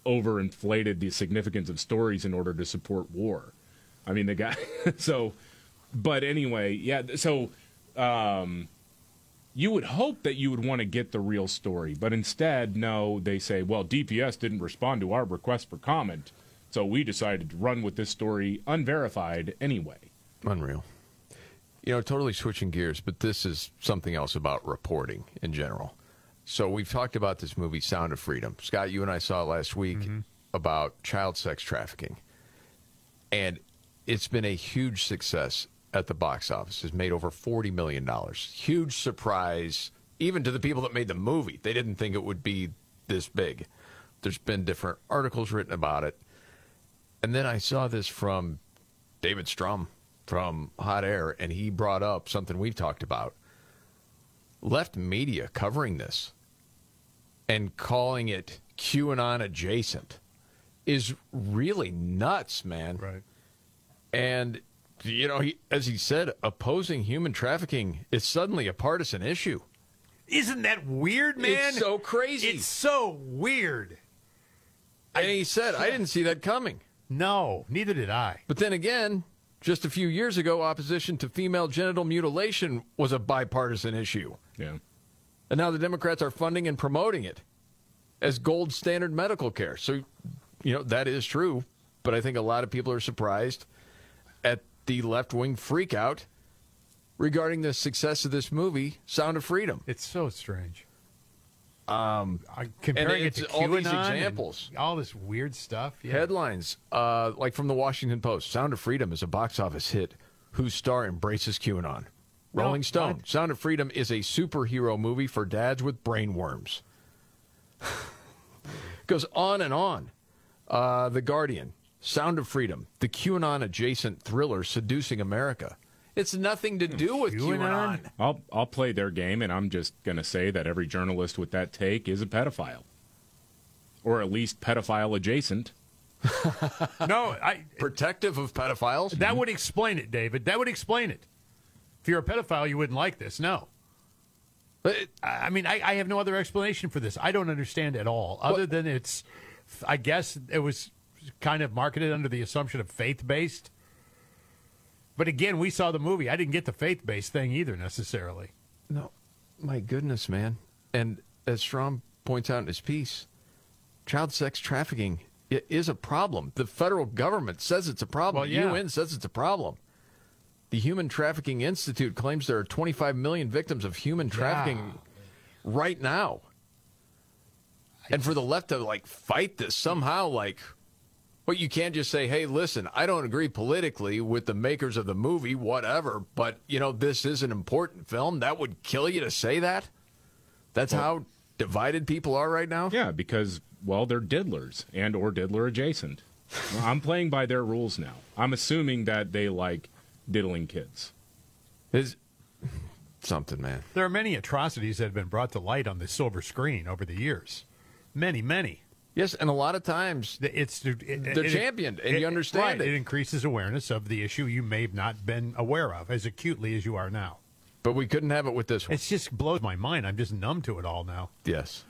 overinflated the significance of stories in order to support war. I mean the guy. (laughs) so, but anyway, yeah. So, um, you would hope that you would want to get the real story, but instead, no, they say, well, DPS didn't respond to our request for comment, so we decided to run with this story unverified anyway. Unreal. You know, totally switching gears, but this is something else about reporting in general. So we've talked about this movie, Sound of Freedom. Scott, you and I saw it last week mm-hmm. about child sex trafficking. And it's been a huge success at the box office. It's made over $40 million. Huge surprise, even to the people that made the movie. They didn't think it would be this big. There's been different articles written about it. And then I saw this from David Strom, from Hot Air, and he brought up something we've talked about. Left media covering this and calling it QAnon adjacent is really nuts, man. Right. And, you know, he, as he said, opposing human trafficking is suddenly a partisan issue. Isn't that weird, man? It's so crazy. It's so weird. And he said, I didn't see that coming. No, neither did I. But then again, just a few years ago, opposition to female genital mutilation was a bipartisan issue. Yeah. And now the Democrats are funding and promoting it as gold standard medical care. So, you know, that is true. But I think a lot of people are surprised at the left wing freakout regarding the success of this movie, Sound of Freedom. It's so strange. Um, Comparing and it to all these QAnon and examples. all this weird stuff. Yeah. Headlines, uh, like from the Washington Post Sound of Freedom is a box office hit whose star embraces QAnon. No, Rolling Stone, what? Sound of Freedom is a superhero movie for dads with brain worms. (laughs) Goes on and on. Uh, the Guardian, Sound of Freedom, the QAnon adjacent thriller seducing America. It's nothing to do with QAnon. I'll I'll play their game, and I'm just going to say that every journalist with that take is a pedophile, or at least pedophile adjacent. (laughs) no, I protective of pedophiles. That would explain it, David. That would explain it. If you're a pedophile, you wouldn't like this. No. But I I mean, I, I have no other explanation for this. I don't understand at all, other than it's. I guess it was kind of marketed under the assumption of faith based. But again, we saw the movie. I didn't get the faith based thing either necessarily. No, my goodness, man. And as Strom points out in his piece, child sex trafficking is a problem. The federal government says it's a problem. Well, yeah. UN says it's a problem. The Human Trafficking Institute claims there are 25 million victims of human trafficking right now. And for the left to like fight this somehow, like, well, you can't just say, "Hey, listen, I don't agree politically with the makers of the movie, whatever, but you know this is an important film." That would kill you to say that. That's how divided people are right now. Yeah, because well, they're diddlers and or diddler adjacent. I'm playing by their rules now. I'm assuming that they like diddling kids. Is (laughs) something, man. There are many atrocities that have been brought to light on the silver screen over the years. Many, many. Yes, and a lot of times it's it, they're championed, and you understand right, it. It increases awareness of the issue you may have not been aware of as acutely as you are now. But we couldn't have it with this one. It just blows my mind. I'm just numb to it all now. Yes.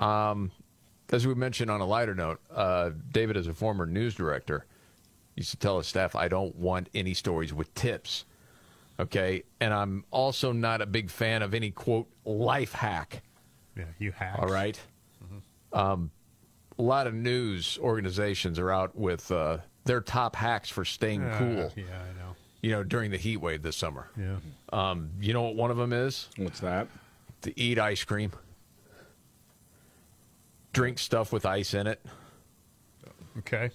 Um, as we mentioned on a lighter note, uh, David, as a former news director, used to tell his staff, I don't want any stories with tips. Okay. And I'm also not a big fan of any, quote, life hack. Yeah, you hack. All right? Um, a lot of news organizations are out with uh, their top hacks for staying Uh, cool. yeah, I know. You know, during the heat wave this summer. Yeah. Um, you know what one of them is? What's that? To eat ice cream. Drink stuff with ice in it. Okay.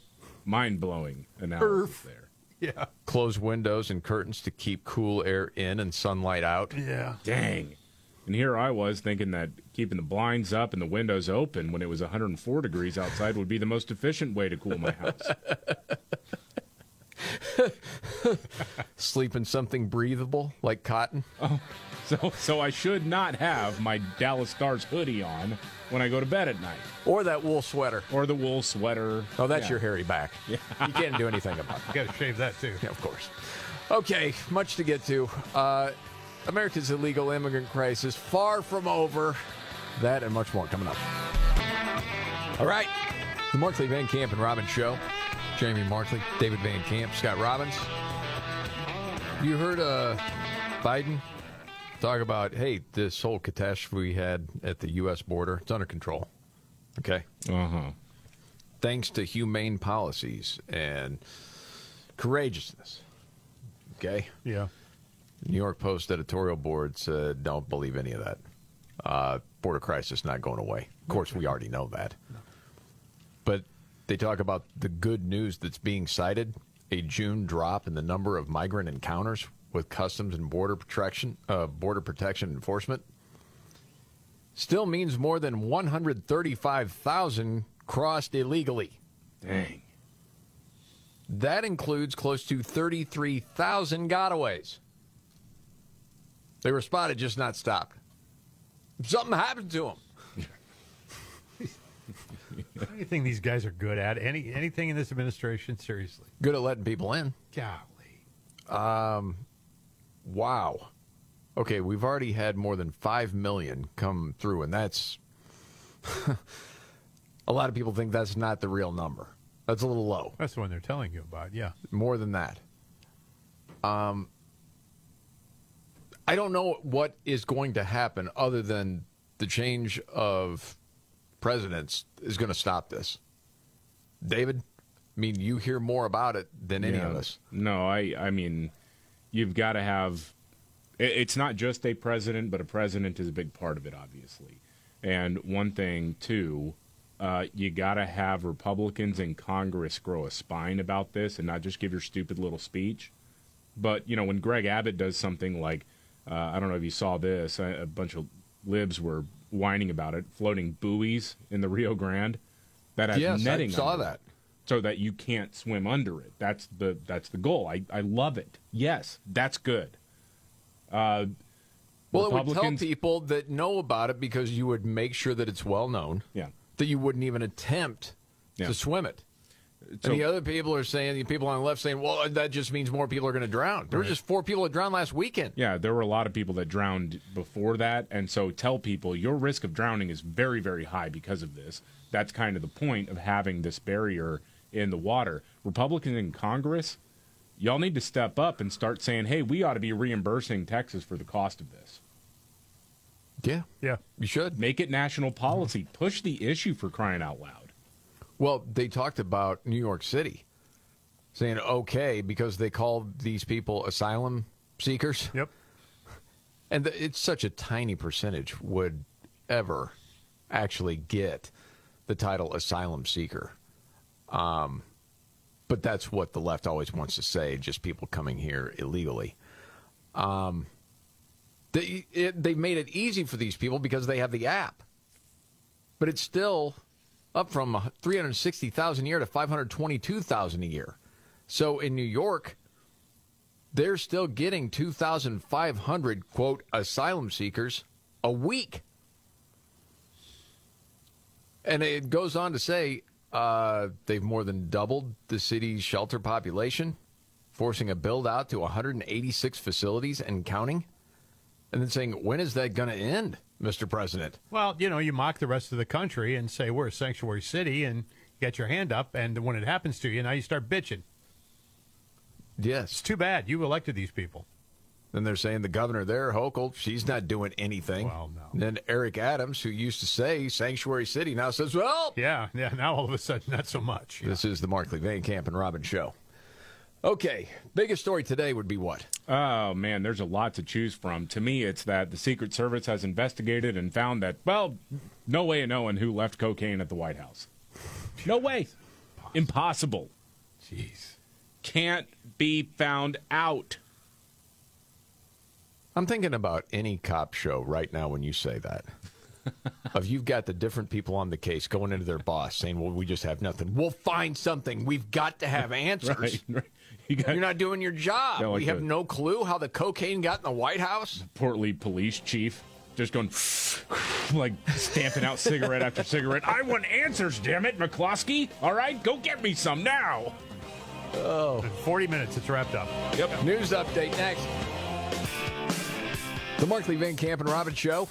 Mind blowing analysis Earth. there. Yeah. Close windows and curtains to keep cool air in and sunlight out. Yeah. Dang. And here I was thinking that keeping the blinds up and the windows open when it was 104 degrees outside would be the most efficient way to cool my house. (laughs) Sleep in something breathable like cotton. Oh, so so I should not have my Dallas Stars hoodie on when I go to bed at night, or that wool sweater, or the wool sweater. Oh, that's Yeah. your hairy back. Yeah. You can't do anything about it. (laughs) You got to shave that too. Yeah, of course. Okay, much to get to. Uh, America's illegal immigrant crisis far from over. That and much more coming up. All right, the Markley Van Camp and Robbins Show. Jamie Markley, David Van Camp, Scott Robbins. You heard uh, Biden talk about, hey, this whole catastrophe we had at the U.S. border, it's under control. Okay? Uh huh. Thanks to humane policies and courageousness. Okay? Yeah. New York Post editorial board said, don't believe any of that. Uh, border crisis not going away. Of course, we already know that. But they talk about the good news that's being cited a June drop in the number of migrant encounters with Customs and Border Protection, uh, Border Protection Enforcement. Still means more than 135,000 crossed illegally. Dang. That includes close to 33,000 gotaways. They were spotted, just not stopped. Something happened to them. Anything these guys are good at? Any anything in this administration? Seriously, Good at letting people in. golly. Um, wow. Okay, we've already had more than 5 million come through, and that's. (laughs) a lot of people think that's not the real number. That's a little low. That's the one they're telling you about. Yeah. More than that. Um, I don't know what is going to happen other than the change of presidents is going to stop this. David, I mean, you hear more about it than any Yeah. of us. No, I I mean, you've got to have. It's not just a president, but a president is a big part of it, obviously. And one thing too, uh, you got to have Republicans in Congress grow a spine about this and not just give your stupid little speech. But you know, when Greg Abbott does something like, uh, I don't know if you saw this, a, a bunch of libs were whining about it, floating buoys in the Rio Grande that has Yes, I netting. saw under it that. so that you can't swim under it. That's the that's the goal. I, I love it. Yes, that's good. Uh, Well, it would tell people that know about it because you would make sure that it's well known. Yeah. That you wouldn't even attempt Yeah. to swim it. So- and the other people are saying, the people on the left saying, well, that just means more people are going to drown. There were just four people that drowned last weekend. Yeah, there were a lot of people that drowned before that, and so tell people your risk of drowning is very, very high because of this. That's kind of the point of having this barrier in the water. Republicans in Congress, y'all need to step up and start saying, "Hey, we ought to be reimbursing Texas for the cost of this." Yeah. Yeah. You should. Make it national policy. Push the issue for crying out loud. Well, they talked about New York City saying, okay, because they called these people asylum seekers. Yep. And th- it's such a tiny percentage would ever actually get the title asylum seeker. Um, but that's what the left always wants to say, just people coming here illegally. Um, they, it, they've made it easy for these people because they have the app. But it's still up from 360,000 a year to 522,000 a year. So in New York, they're still getting 2,500 quote asylum seekers a week. And it goes on to say uh, they've more than doubled the city's shelter population, forcing a build out to 186 facilities and counting. And then saying, when is that going to end, Mr. President? Well, you know, you mock the rest of the country and say we're a sanctuary city, and get your hand up, and when it happens to you, now you start bitching. Yes. It's too bad. You elected these people. Then they're saying the governor there, Hochul, she's not doing anything. Well, no. Then Eric Adams, who used to say sanctuary city, now says, well, Yeah, yeah. Now all of a sudden, not so much. this is the Markley Van Camp and Robbins show. Okay, biggest story today would be what? Oh man, there's a lot to choose from. To me, it's that the Secret Service has investigated and found that well, no way of knowing who left cocaine at the White House. No way, impossible. Jeez, can't be found out. I'm thinking about any cop show right now when you say that. (laughs) of you've got the different people on the case going into their boss saying, "Well, we just have nothing. We'll find something. We've got to have (laughs) answers. Right, right. You are not doing your job. Yeah, like we have no clue how the cocaine got in the White House." Portly police chief just going (sighs) like stamping out cigarette after cigarette. I want answers, damn it, McCloskey. All right, go get me some now. Oh. 40 minutes. It's wrapped up. Yep. News update next. The Markley Van Camp and Robbins Show.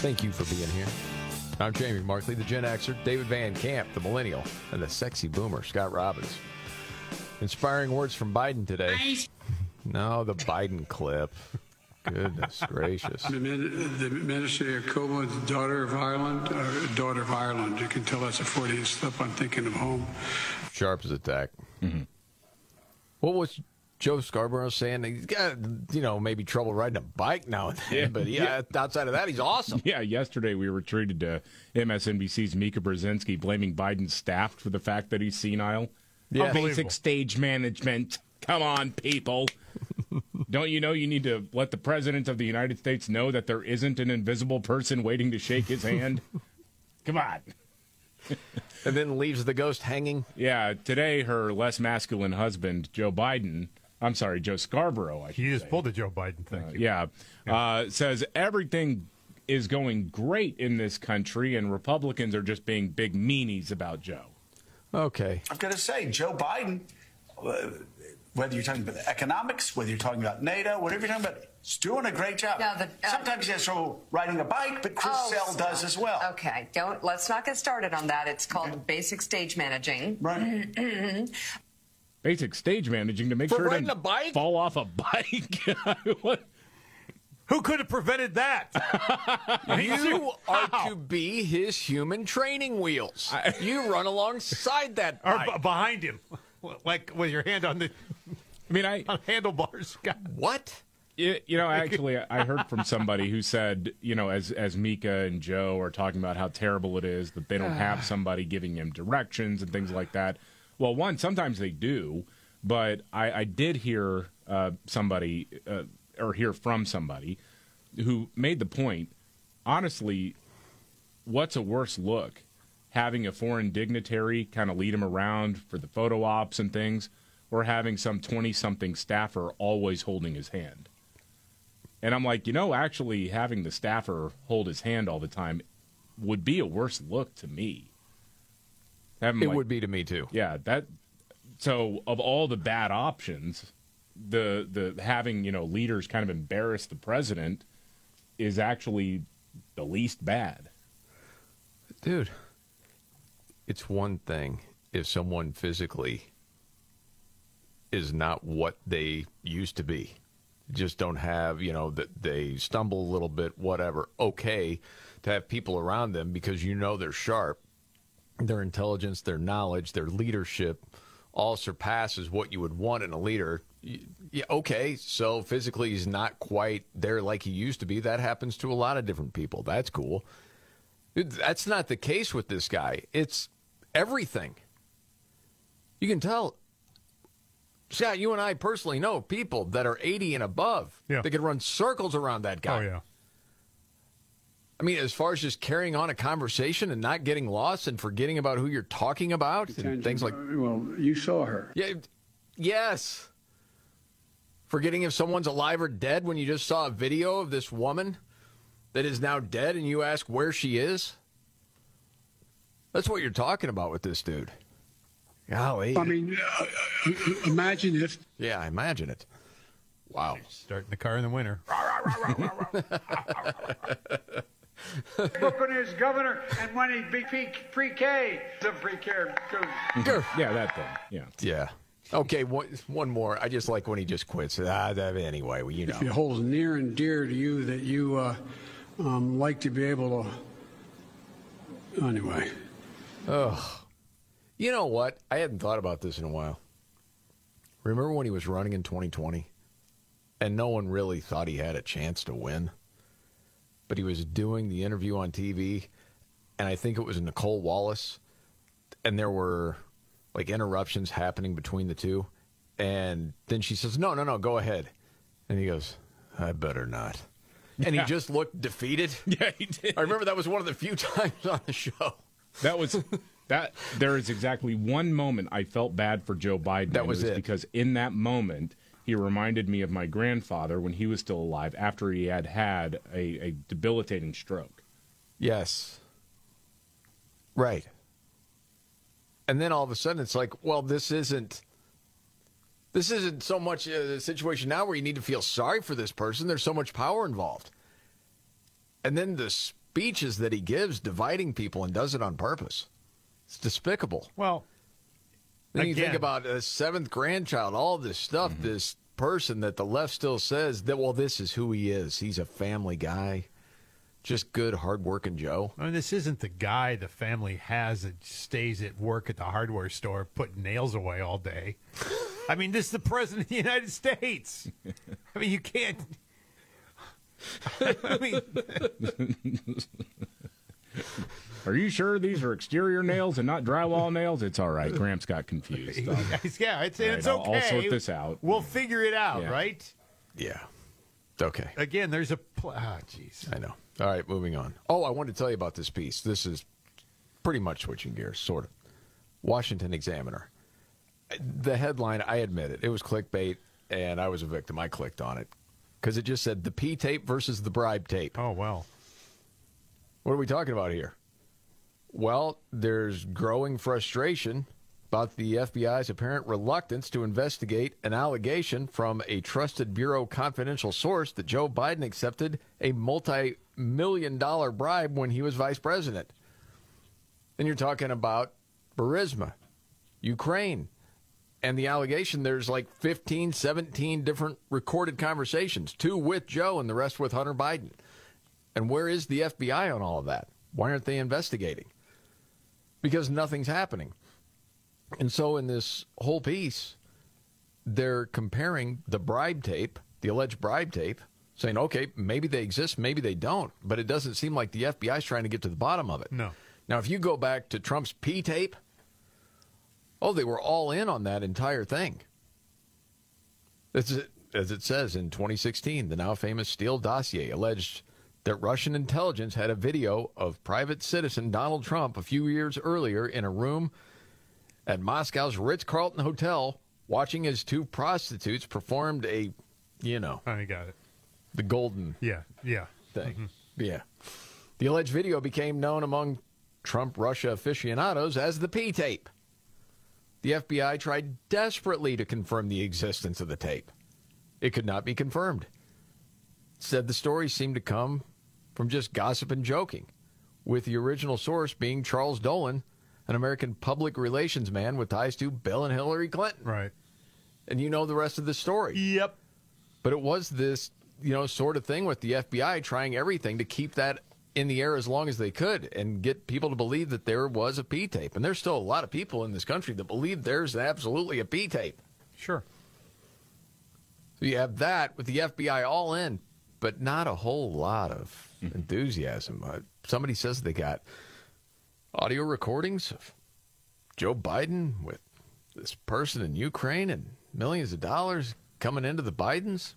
Thank you for being here. I'm Jamie Markley, the Gen Xer, David Van Camp, the Millennial, and the sexy boomer, Scott Robbins. Inspiring words from Biden today. No, the Biden clip. Goodness gracious. The, min- the Minister of Como, the daughter of Ireland, uh, daughter of Ireland. You can tell that's a Freudian slip. I'm thinking of home. Sharp as a tack. What was Joe Scarborough saying? He's got, you know, maybe trouble riding a bike now and then, but yeah, outside of that, he's awesome. Yeah, yesterday we were treated to MSNBC's Mika Brzezinski blaming Biden's staff for the fact that he's senile. Yeah. Basic stage management. Come on, people. (laughs) Don't you know you need to let the President of the United States know that there isn't an invisible person waiting to shake his hand? (laughs) Come on. and then leaves the ghost hanging. Yeah, today her less masculine husband, Joe Biden, I'm sorry, Joe Scarborough. I He just pulled the Joe Biden thing. uh, yeah, uh, says everything is going great in this country, and Republicans are just being big meanies about Joe. Okay. I've got to say, Joe Biden, uh, whether you're talking about economics, whether you're talking about NATO, whatever you're talking about, is doing a great job. Now, the- uh, Sometimes he has trouble riding a bike, but Chris Oh, Sell does as well. Okay, don't let's not get started on that. It's called basic stage managing. Right. (clears throat) Basic stage managing to make For sure it riding doesn't a bike? fall off a bike. (laughs) what? Who could have prevented that? (laughs) You are to be his human training wheels. you run alongside that or b- behind him, (laughs) like with your hand on the. I mean, I on handlebars. (laughs) God. What? You, you know, actually, I heard from somebody who said, you know, as as Mika and Joe are talking about how terrible it is that they don't (sighs) have somebody giving him directions and things like that. Well, one, sometimes they do, but I, I did hear uh, somebody uh, or hear from somebody who made the point. Honestly, what's a worse look? Having a foreign dignitary kind of lead him around for the photo ops and things, or having some 20 something staffer always holding his hand? And I'm like, you know, actually having the staffer hold his hand all the time would be a worse look to me. Having, It like- would be to me too. Yeah, that. So of all the bad options, the the having you know leaders kind of embarrass the president is actually the least bad. Dude, it's one thing if someone physically is not what they used to be. Just don't have, you know, that they stumble a little bit, whatever. Okay to have people around them because you know they're sharp. Their intelligence, their knowledge, their leadership all surpasses what you would want in a leader. Yeah, okay, so physically he's not quite there like he used to be. That happens to a lot of different people. That's cool. That's not the case with this guy. It's everything. You can tell. Scott, you and I personally know people that are 80 and above. Yeah. They could run circles around that guy. Oh yeah. I mean, as far as just carrying on a conversation and not getting lost and forgetting about who you're talking about and things like. Well, you saw her. Yeah, yes. Forgetting if someone's alive or dead when you just saw a video of this woman that is now dead and you ask where she is. That's what you're talking about with this dude. Golly. I mean, uh, uh, imagine if Yeah, imagine it. Wow. Starting the car in the winter. (laughs) Brooklyn is governor, and when he be pre-K, the pre-K goes. yeah, that thing. Yeah. Yeah. Okay, one, one more. I just like when he just quits. Ah, that, anyway, well, you know. If it holds near and dear to you that you uh, um, like to be able to. Anyway. Ugh. You know what? I hadn't thought about this in a while. Remember when he was running in 2020 and no one really thought he had a chance to win? But he was doing the interview on TV, and I think it was Nicolle Wallace, and there were like interruptions happening between the two. And then she says, No, no, no, go ahead. And he goes, I better not. And he just looked defeated. (laughs) Yeah, he did. I remember that was one of the few (laughs) times on the show. That was that. There is exactly one moment I felt bad for Joe Biden. That and was it. because in that moment he reminded me of my grandfather when he was still alive after he had had a, a debilitating stroke. Yes. Right. And then all of a sudden it's like, well, this isn't this isn't so much a situation now where you need to feel sorry for this person. There's so much power involved. And then the speeches that he gives dividing people and does it on purpose. It's despicable. Well, Then you think about a seventh grandchild, all this stuff, mm-hmm. this person that the left still says that, well, this is who he is. He's a family guy. Just good, hardworking Joe. I mean, this isn't the guy the family has that stays at work at the hardware store putting nails away all day. (laughs) I mean, this is the president of the United States. I mean, you can't. (laughs) I mean, (laughs) Are you sure these are exterior nails and not drywall nails? It's all right. Gramps got confused. (laughs) Yeah, it's, All it's right, I'll- okay. I'll sort this out. We'll figure it out, Yeah. right? Yeah. Okay. Again, there's a. Pl- ah, jeez. I know. All right, moving on. Oh, I wanted to tell you about this piece. This is pretty much switching gears, sort of. Washington Examiner. The headline, I admit it, it was clickbait, and I was a victim. I clicked on it because it just said the P tape versus the bribe tape. Oh, well. What are we talking about here? Well, there's growing frustration about the FBI's apparent reluctance to investigate an allegation from a trusted Bureau confidential source that Joe Biden accepted a multi million dollar bribe when he was vice president. Then you're talking about Burisma, Ukraine, and the allegation there's like 15, 17 different recorded conversations, two with Joe and the rest with Hunter Biden. And where is the FBI on all of that? Why aren't they investigating? Because nothing's happening. And so in this whole piece, they're comparing the bribe tape, the alleged bribe tape, saying, okay, maybe they exist, maybe they don't, but it doesn't seem like the FBI is trying to get to the bottom of it. No. Now, if you go back to Trump's P tape, oh, they were all in on that entire thing. As it, as it says in 2016, the now famous Steele dossier alleged that Russian intelligence had a video of private citizen Donald Trump a few years earlier in a room at Moscow's Ritz Carlton Hotel watching as two prostitutes performed a, you know. I got it. The golden yeah, yeah. thing. Mm-hmm. Yeah. The alleged video became known among Trump Russia aficionados as the P tape. The FBI tried desperately to confirm the existence of the tape. It could not be confirmed. Said the story seemed to come from just gossip and joking, with the original source being Charles Dolan, an American public relations man with ties to Bill and Hillary Clinton. Right. And you know the rest of the story. Yep. But it was this, you know, sort of thing with the FBI trying everything to keep that in the air as long as they could and get people to believe that there was a P tape. And there's still a lot of people in this country that believe there's absolutely a P tape. Sure. So you have that with the FBI all in, but not a whole lot of enthusiasm. Uh, somebody says they got audio recordings of Joe Biden with this person in Ukraine and millions of dollars coming into the Bidens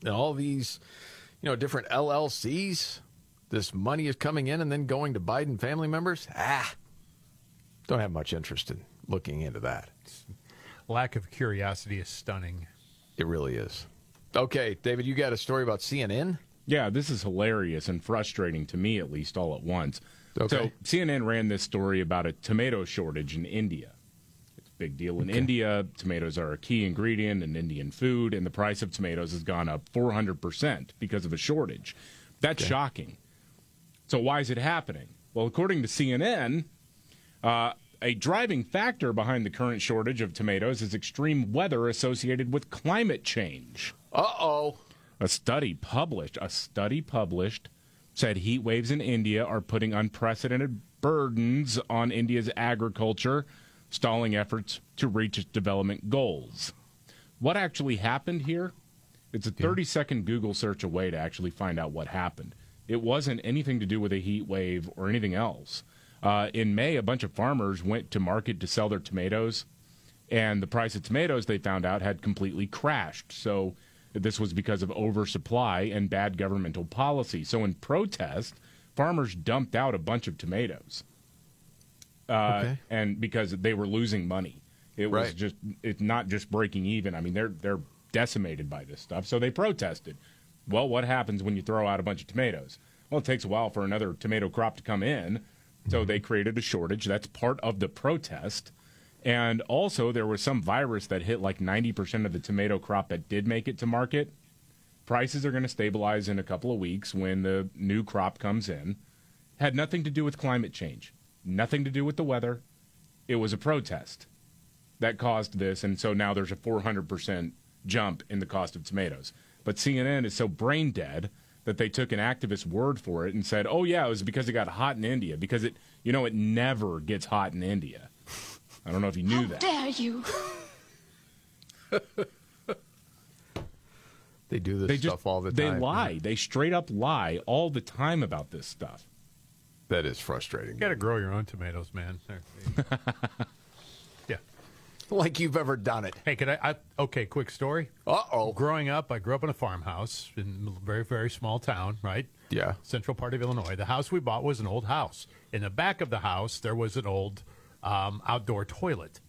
and all these, you know, different LLCs. This money is coming in and then going to Biden family members. Ah, don't have much interest in looking into that. Lack of curiosity is stunning. It really is. Okay, David, you got a story about CNN? Yeah, this is hilarious and frustrating to me, at least, all at once. Okay. So CNN ran this story about a tomato shortage in India. It's a big deal in India. Tomatoes are a key ingredient in Indian food, and the price of tomatoes has gone up 400% because of a shortage. That's shocking. So, why is it happening? Well, according to CNN, uh, a driving factor behind the current shortage of tomatoes is extreme weather associated with climate change. Uh oh. A study published, a study published said heat waves in India are putting unprecedented burdens on India's agriculture, stalling efforts to reach its development goals. What actually happened here? It's a 30 second Google search away to actually find out what happened. It wasn't anything to do with a heat wave or anything else. Uh, in May, a bunch of farmers went to market to sell their tomatoes, and the price of tomatoes they found out had completely crashed. So this was because of oversupply and bad governmental policy. So in protest, farmers dumped out a bunch of tomatoes, uh, Okay. and because they were losing money, it was Right. just it's not just breaking even. I mean, they're they're decimated by this stuff. So they protested. Well, what happens when you throw out a bunch of tomatoes? Well, it takes a while for another tomato crop to come in. So they created a shortage. That's part of the protest. And also, there was some virus that hit like 90% of the tomato crop that did make it to market. Prices are going to stabilize in a couple of weeks when the new crop comes in. Had nothing to do with climate change, nothing to do with the weather. It was a protest that caused this. And so now there's a 400% jump in the cost of tomatoes. But CNN is so brain dead that they took an activist word for it and said, "Oh yeah, it was because it got hot in India because it you know it never gets hot in India." I don't know if you knew that. Dare you? (laughs) They do this They stuff just all the they time. lie. They straight up lie all the time about this stuff. That is frustrating. You got to grow your own tomatoes, man. (laughs) Yeah. like you've ever done it. Hey, can I? I okay, quick story. Uh oh. Growing up, I grew up in a farmhouse in a very, very small town, right? Yeah. Central part of Illinois. The house we bought was an old house. In the back of the house, there was an old um, outdoor toilet,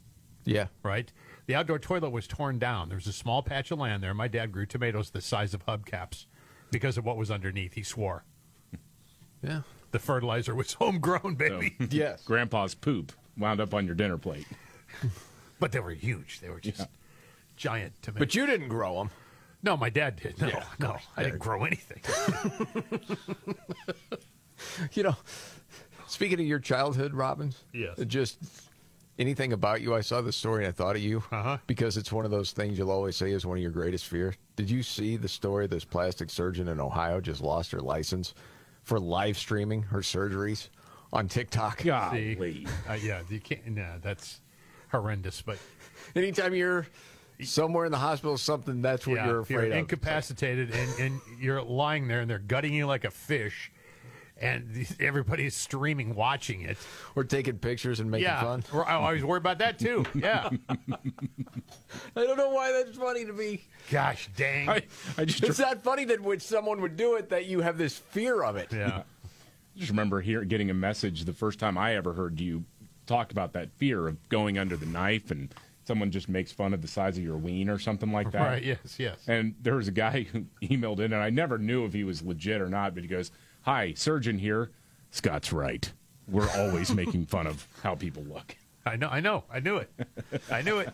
Yeah. right? The outdoor toilet was torn down. There was a small patch of land there. My dad grew tomatoes the size of hubcaps because of what was underneath. He swore. Yeah. The fertilizer was (laughs) homegrown, baby. (laughs) Yes. Grandpa's poop wound up on your dinner plate. (laughs) But they were huge. They were just giant tomatoes. But you didn't grow them. No, my dad did. No, Yeah, no, I didn't grow anything. You know, speaking of your childhood, Robbins. Yes. Just anything about you. I saw the story and I thought of you Uh-huh. because it's one of those things you'll always say is one of your greatest fears. Did you see the story? This plastic surgeon in Ohio just lost her license for live streaming her surgeries on TikTok. See, uh, yeah, you can't. No, that's horrendous. But (laughs) anytime you're somewhere in the hospital, something that's what yeah, you're if afraid of. incapacitated and, and you're lying there and they're gutting you like a fish, and (laughs) everybody's streaming, watching it. We're taking pictures and making yeah, fun. I always worry about that too. Yeah. (laughs) I don't know why that's funny to me. Gosh dang. I, I just It's not funny that when someone would do it, that you have this fear of it. Yeah. just remember here getting a message the first time I ever heard you talk about that fear of going under the knife and someone just makes fun of the size of your ween or something like that. Right, yes, yes. And there was a guy who (laughs) emailed in, and I never knew if he was legit or not, but he goes, Hi, surgeon here. Scott's right. We're always (laughs) making fun of how people look. I know. I know. I knew it. I knew it.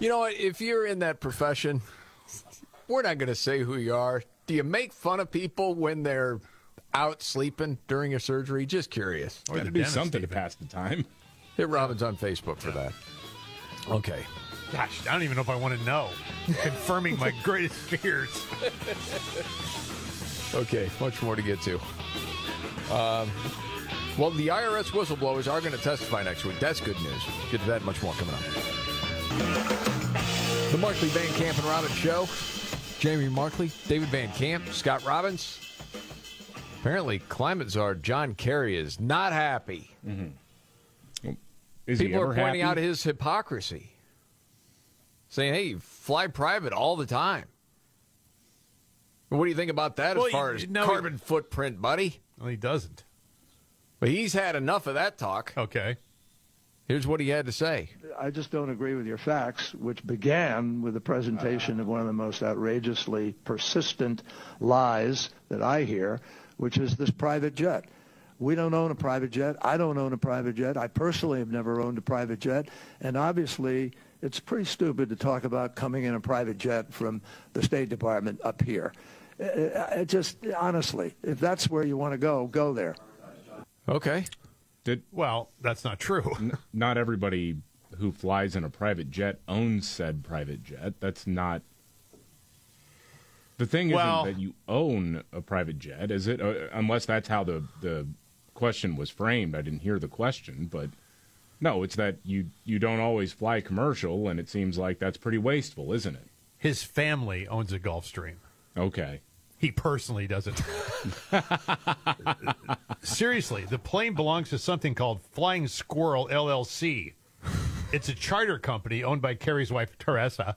You know what? If you're in that profession, we're not going to say who you are. Do you make fun of people when they're out sleeping during a surgery? Just curious. Or to do something to pass the time. Hit Robbins on Facebook for that. Okay. Gosh, I don't even know if I want to know. Confirming my (laughs) greatest fears. Okay, much more to get to. Um, well, the IRS whistleblowers are going to testify next week. That's good news. Get to that much more coming up. The Markley Van Camp and Robbins Show. Jamie Markley, David Van Camp, Scott Robbins. Apparently, climate czar John Kerry is not happy. Is he People are pointing happy? out his hypocrisy, saying, "Hey, fly private all the time." What do you think about that Well, as far you- as no, carbon footprint, buddy? Well, he doesn't. But he's had enough of that talk. Okay. Here's what he had to say. I just don't agree with your facts, which began with the presentation of one of the most outrageously persistent lies that I hear, which is this private jet. We don't own a private jet. I don't own a private jet. I personally have never owned a private jet. And obviously, it's pretty stupid to talk about coming in a private jet from the State Department up here. Uh, uh, just honestly, if that's where you want to go, go there. Okay. Did, well, that's not true. N- not everybody who flies in a private jet owns said private jet. That's not. The thing Well- isn't that you own a private jet, is it? Uh, unless that's how the the question was framed. I didn't hear the question, but no, it's that you you don't always fly commercial, and it seems like that's pretty wasteful, isn't it? His family owns a Gulfstream. Okay. He personally doesn't. Seriously, the plane belongs to something called Flying Squirrel LLC. It's a charter company owned by Kerry's wife, Teresa.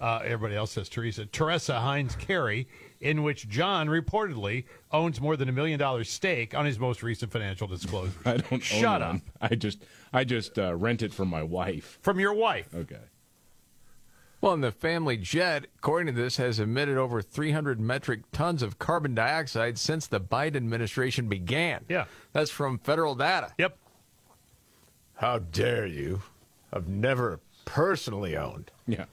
Uh, everybody else says Teresa. Teresa Heinz Kerry, in which John reportedly owns more than a million dollar stake on his most recent financial disclosure. (laughs) I don't Shut up. one. I just I just uh, rent it from my wife. From your wife. Okay. Well, and the family jet, according to this, has emitted over 300 metric tons of carbon dioxide since the Biden administration began. Yeah. That's from federal data. Yep. How dare you? I've never personally owned Yeah.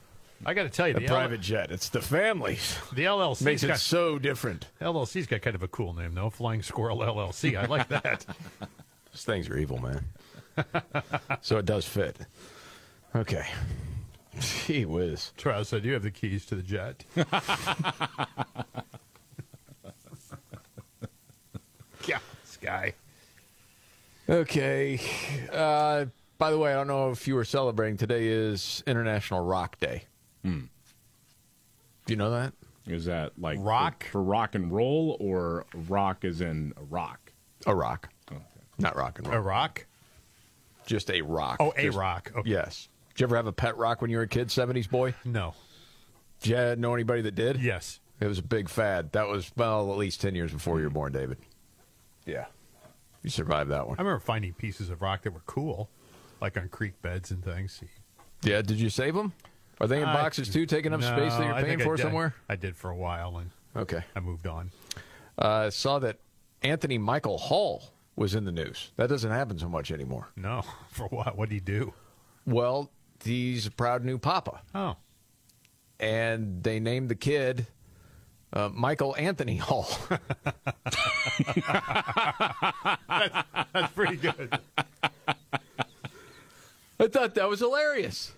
I got to tell you, a the private jet. It's the families. The LLC Makes it got, so different. LLC's got kind of a cool name, though. Flying Squirrel LLC. I like (laughs) that. Those things are evil, man. (laughs) so it does fit. Okay. Gee whiz. Teresa, do you have the keys to the jet? (laughs) yeah, this guy. Okay. Uh, by the way, I don't know if you were celebrating. Today is International Rock Day. Hmm. Do you know that? Is that like rock for, for rock and roll, or rock as in a rock? A rock. Not rock and roll. A rock? Just a rock. Oh, a Just- rock. Okay. Yes. Did you ever have a pet rock when you were a kid, 70s boy? No. Did you know anybody that did? Yes. It was a big fad. That was, well, at least 10 years before you were born, David. Yeah. You survived that one. I remember finding pieces of rock that were cool, like on creek beds and things. Yeah, did you save them? Are they in I- boxes too, taking up No, space that you're paying think I for did- somewhere? I did for a while, and Okay. I moved on. Uh, saw that Anthony Michael Hall was in the news. That doesn't happen so much anymore. No, (laughs) for what? What did he do? Well, he's a proud new papa. Oh. And they named the kid uh, Michael Anthony Hall. (laughs) that's, that's pretty good. I thought that was hilarious.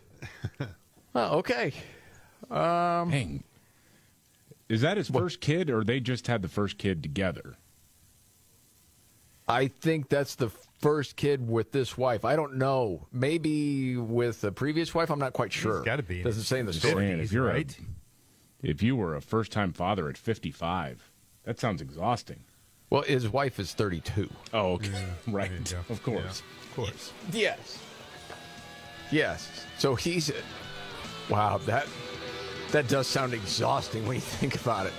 (laughs) oh, okay. Um, Hang. Is that his first kid, or they just had the first kid together? I think that's the first kid with this wife. I don't know. Maybe with the previous wife. I'm not quite sure. gotta be Doesn't his say in the Just story. saying, if you're right? a, if you were a first time father at 55, that sounds exhausting. Well, his wife is 32. Oh, okay. (laughs) right. Of course. Of course. Yes. Yes. So he's. Wow, that that does sound exhausting when you (laughs) think about it.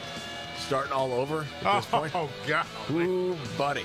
Starting all over at this (laughs) oh, point. Oh, God. Ooh, buddy.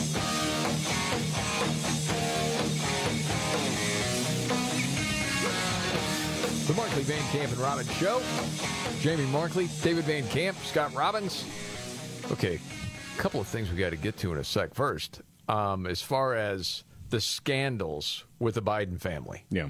The Markley Van Camp and Robbins Show. Jamie Markley, David Van Camp, Scott Robbins. Okay, a couple of things we got to get to in a sec. First, um, as far as the scandals with the Biden family, Yeah.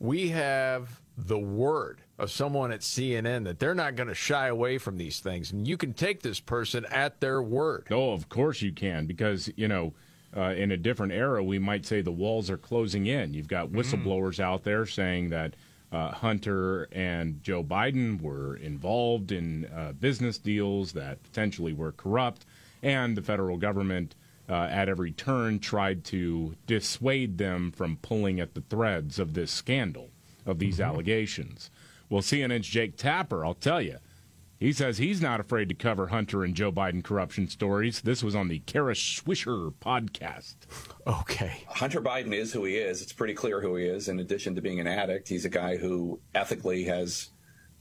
we have the word of someone at CNN that they're not going to shy away from these things, and you can take this person at their word. Oh, of course you can, because, you know, uh, in a different era, we might say the walls are closing in. You've got whistleblowers out there saying that uh, Hunter and Joe Biden were involved in uh, business deals that potentially were corrupt, and the federal government uh, at every turn tried to dissuade them from pulling at the threads of this scandal, of these allegations. Well, CNN's Jake Tapper, I'll tell you, he says he's not afraid to cover Hunter and Joe Biden corruption stories. This was on the Kara Swisher podcast. Okay. Hunter Biden is who he is. It's pretty clear who he is. In addition to being an addict, he's a guy who ethically has.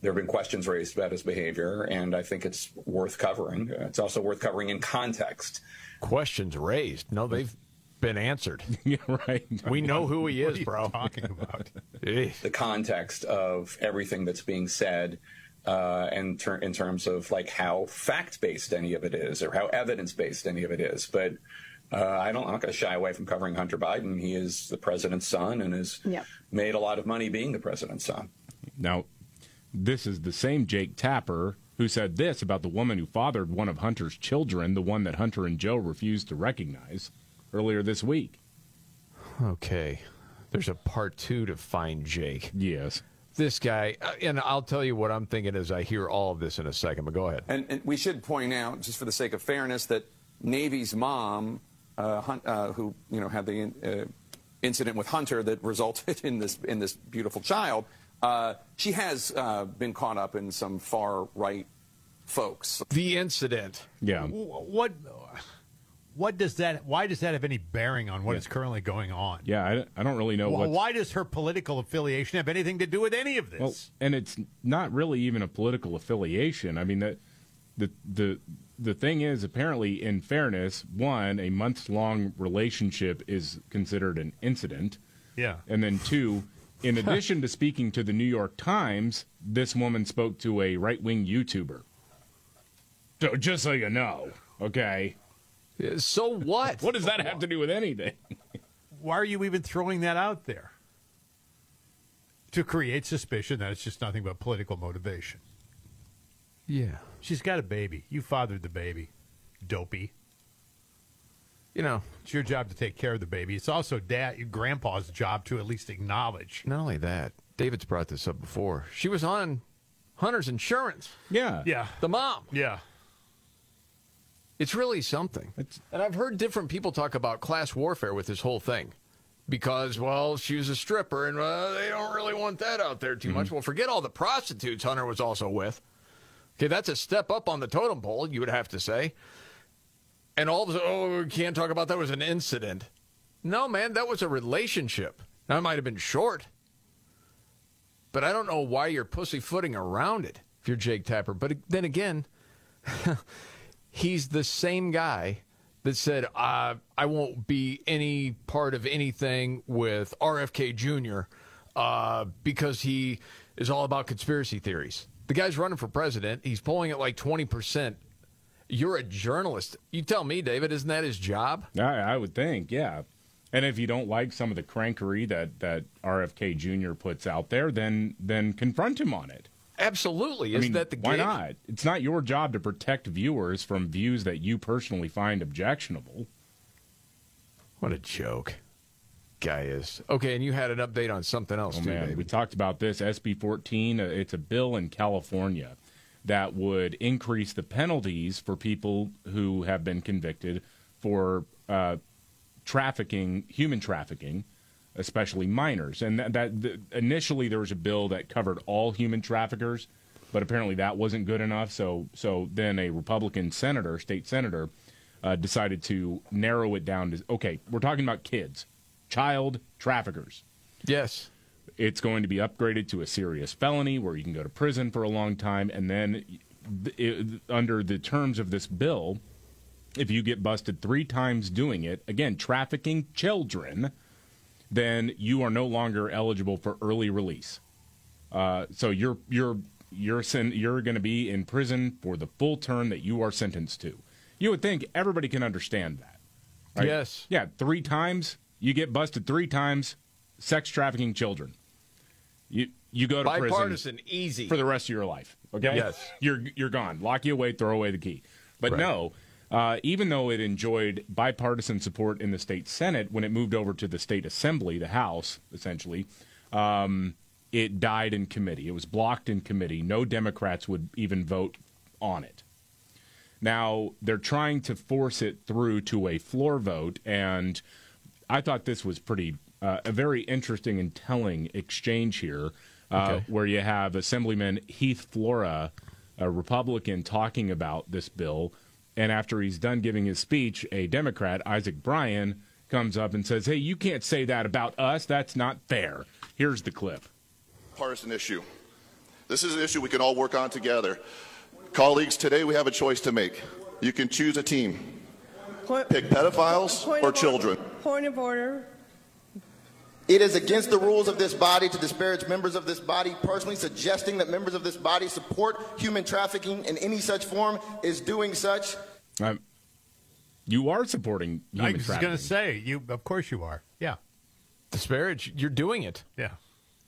There have been questions raised about his behavior, and I think it's worth covering. It's also worth covering in context. Questions raised. No, they've been answered. (laughs) yeah, right. We know who he What is, are you bro. talking about? (laughs) The context of everything that's being said, uh, in, ter- in terms of like how fact based any of it is, or how evidence based any of it is. But uh, I don't. I'm not going to shy away from covering Hunter Biden. He is the president's son, and has Yep. made a lot of money being the president's son. Now, this is the same Jake Tapper who said this about the woman who fathered one of Hunter's children, the one that Hunter and Joe refused to recognize earlier this week. Okay. There's a part two to find Jake. Yes. This guy, uh, and I'll tell you what I'm thinking as I hear all of this in a second, but go ahead. And, and we should point out, just for the sake of fairness, that Navy's mom, uh, Hun- uh, who you know had the uh, incident with Hunter that resulted (laughs) in this in this beautiful child, uh, she has uh, been caught up in some far right folks. The incident. Yeah. Wh- What? What does that? Why does that have any bearing on what is currently going on? Yeah, I, I don't really know what. Why does her political affiliation have anything to do with any of this? Well, and it's not really even a political affiliation. I mean, the the the the thing is, apparently, in fairness, one, a months long relationship is considered an incident. Yeah. And then two, in addition to speaking to the New York Times, this woman spoke to a right wing YouTuber. So just so you know, okay. So what? What does that have to do with anything? Why are you even throwing that out there? To create suspicion that it's just nothing but political motivation. Yeah. She's got a baby. You fathered the baby. Dopey. You know, It's your job to take care of the baby. It's also dad, grandpa's job to at least acknowledge. not only that, David's brought this up before. She was on Hunter's insurance. Yeah. Yeah. The mom. Yeah. It's really something. and I've heard different people talk about class warfare with this whole thing. Because, well, she was a stripper and uh, they don't really want that out there too much. Well, forget all the prostitutes Hunter was also with. Okay, that's a step up on the totem pole, you would have to say. And all of a sudden, oh, we can't talk about that was an incident. No, man, that was a relationship. Now, it might have been short, but I don't know why you're pussyfooting around it if you're Jake Tapper. But then again, (laughs) he's the same guy that said, uh, I won't be any part of anything with RFK Jr. Uh, because he is all about conspiracy theories. The guy's running for president. He's polling at like 20%. You're a journalist. You tell me, David, isn't that his job? I, I would think, yeah. And if you don't like some of the crankery that, that RFK Jr. puts out there, then then confront him on it. Absolutely. I Isn't mean, that the game? why gig? not? It's not your job to protect viewers from views that you personally find objectionable. What a joke. Guy is. Okay, and you had an update on something else, Oh too, man, David. we talked about this SB 14. uh, It's a bill in California that would increase the penalties for people who have been convicted for uh, trafficking, human trafficking, especially minors. And that, that the, initially there was a bill that covered all human traffickers, but apparently that wasn't good enough. So so then a Republican senator, state senator, uh, decided to narrow it down to okay, we're talking about kids, child traffickers. Yes. It's going to be upgraded to a serious felony where you can go to prison for a long time. And then, it, under the terms of this bill, if you get busted three times doing it, again, trafficking children, then you are no longer eligible for early release. Uh, so you're you're you're sen- you're going to be in prison for the full term that you are sentenced to. You would think everybody can understand that. right? Yes. Yeah, three times you get busted three times, sex trafficking children. You you go to Bipartisan, prison easy. for the rest of your life. Okay. Yes. You're you're gone. Lock you away. Throw away the key. But Right. no. Uh, even though it enjoyed bipartisan support in the state Senate, when it moved over to the state Assembly, the House, essentially, um, it died in committee. It was blocked in committee. No Democrats would even vote on it. Now they're trying to force it through to a floor vote, and I thought this was pretty uh, a very interesting and telling exchange here, uh, Okay. where you have Assemblyman Heath Flora, a Republican, talking about this bill, and after he's done giving his speech, a Democrat, Isaac Bryan, comes up and says, "Hey, you can't say that about us. That's not fair." Here's the clip. partisan issue. This is an issue we can all work on together. Colleagues, today we have a choice to make. You can choose a team. Pick pedophiles or children. Order. Point of order. It is against the rules of this body to disparage members of this body. Personally, suggesting that members of this body support human trafficking in any such form is doing such. Um, you are supporting human I was going to say, you. Of course you are. Yeah. Disparage? You're doing it. Yeah.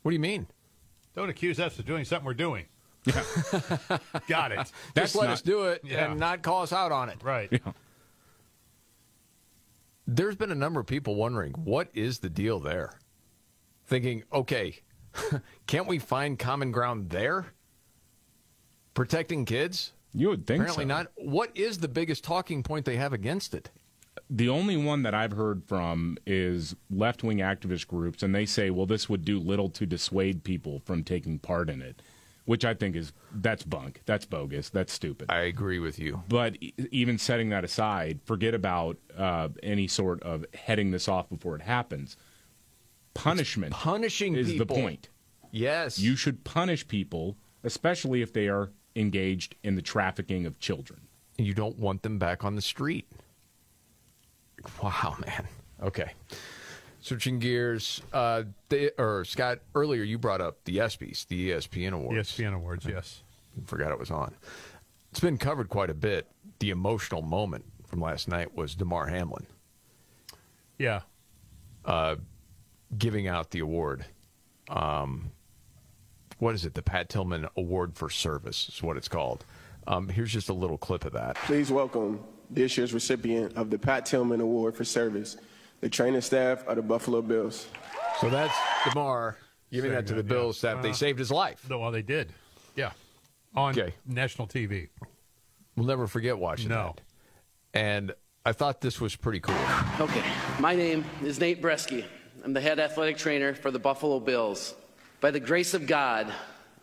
What do you mean? Don't accuse us of doing something we're doing. Yeah. (laughs) Got it. Just let us do it Yeah. and not call us out on it. Right. There's been a number of people wondering what is the deal there? Thinking, okay, (laughs) can't we find common ground there? Protecting kids? You would think Apparently so. not. What is the biggest talking point they have against it? the only one that I've heard from is left wing activist groups, and they say, well, this would do little to dissuade people from taking part in it, which I think is that's bunk. That's bogus. That's stupid. I agree with you. But e- even setting that aside, forget about uh, any sort of heading this off before it happens. Punishment punishing is people. the point. Yes. You should punish people, especially if they are engaged in the trafficking of children. You don't want them back on the street. Wow, man. Okay. Switching gears, uh, they, or Scott, earlier you brought up the ESPYs, the ESPN Awards. ESPN Awards, yes. Forgot it was on. It's been covered quite a bit. The emotional moment from last night was Damar Hamlin Yeah. uh, giving out the award. Um, what is it? The Pat Tillman Award for Service is what it's called. Um, here's just a little clip of that. Please welcome this year's recipient of the Pat Tillman Award for Service, the training staff of the Buffalo Bills. So that's Damar giving that to the Bills staff. They Uh, saved his life. No, well, they did. Yeah. On Okay. national TV. We'll never forget watching No. that. and I thought this was pretty cool. Okay, my name is Nate Breske. I'm the head athletic trainer for the Buffalo Bills. By the grace of God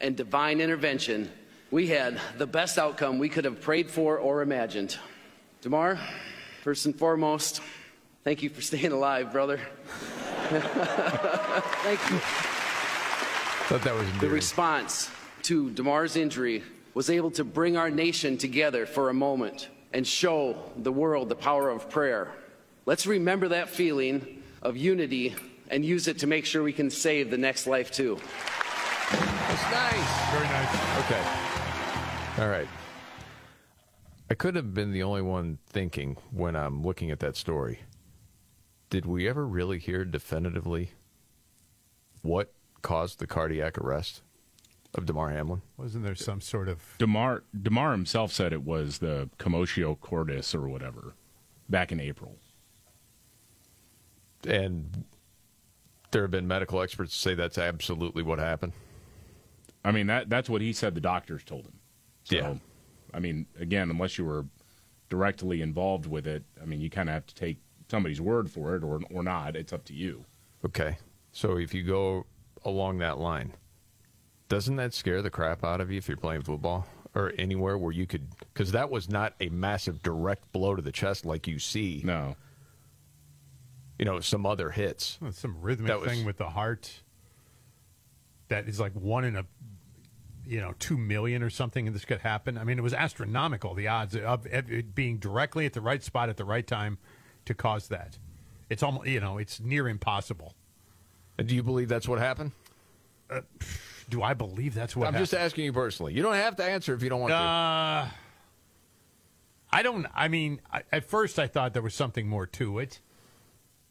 and divine intervention, we had the best outcome we could have prayed for or imagined. Damar, first and foremost, thank you for staying alive, brother. (laughs) thank you. Thought that was The response to Damar's injury was able to bring our nation together for a moment and show the world the power of prayer. Let's remember that feeling of unity and use it to make sure we can save the next life too. That's nice. Very nice. Okay. All right. I could have been the only one thinking when I'm looking at that story. Did we ever really hear definitively what caused the cardiac arrest of Damar Hamlin? Wasn't there some sort of Damar Damar himself said it was the commotio cordis or whatever back in April. And there have been medical experts say that's absolutely what happened. I mean that that's what he said the doctors told him. So, Yeah. I mean, again, unless you were directly involved with it, I mean, you kind of have to take somebody's word for it or or not. It's up to you. Okay. So if you go along that line, doesn't that scare the crap out of you if you're playing football or anywhere where you could? Because that was not a massive direct blow to the chest like you see. No. You know, some other hits. Some rhythmic was- thing with the heart that is like one in a you know two million or something and this could happen i mean it was astronomical the odds of it being directly at the right spot at the right time to cause that it's almost you know it's near impossible And do you believe that's what happened? uh, do i believe that's what happened? I'm just asking you personally. You don't have to answer if you don't want to. uh, i don't i mean I, at first i thought there was something more to it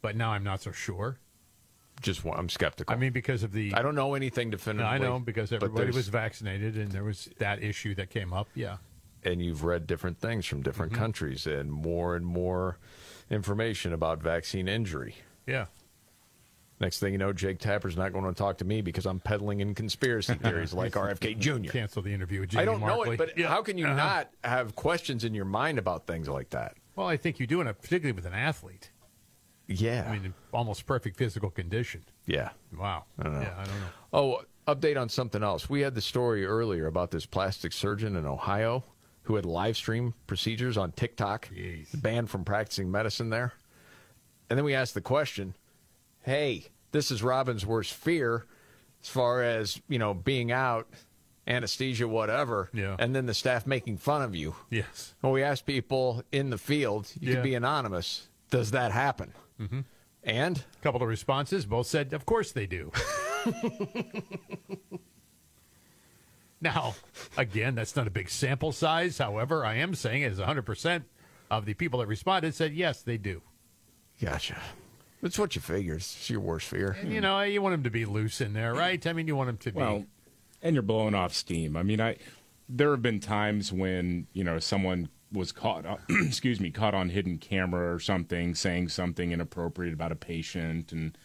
but now i'm not so sure Just I'm skeptical. i mean because of the I don't know anything No, definitively. I know because but everybody there's- was vaccinated and there was that issue that came up. Yeah. and you've read different things from different Mm-hmm. countries and more and more information about vaccine injury. Yeah. Next thing you know, Jake Tapper's not going to talk to me because I'm peddling in conspiracy (laughs) theories like RFK Jr. Cancel the interview with I don't know Markley. it, but how can you Uh-huh. not have questions in your mind about things like that? Well, I think you do, in a, particularly with an athlete. Yeah. I mean, almost perfect physical condition. Yeah. Wow. I don't know. Yeah, I don't know. Oh, update on something else. We had the story earlier about this plastic surgeon in Ohio who had live stream procedures on TikTok, banned from practicing medicine there. And then we asked the question, "Hey, this is Robbins' worst fear as far as, you know, being out, anesthesia whatever, Yeah. and then the staff making fun of you." Yes. When we asked people in the field, you Yeah. can be anonymous. Does that happen? Mm-hmm. And a couple of responses both said, "Of course they do." (laughs) now, again, that's not a big sample size. However, I am saying is 100 percent of the people that responded said yes, they do. Gotcha. That's what you figure. It's your worst fear. And, you know, you want them to be loose in there, right? I mean, you want them to be. Well, and you're blowing off steam. I mean, I there have been times when you know someone was caught, uh, (clears throat) excuse me, caught on hidden camera or something, saying something inappropriate about a patient, and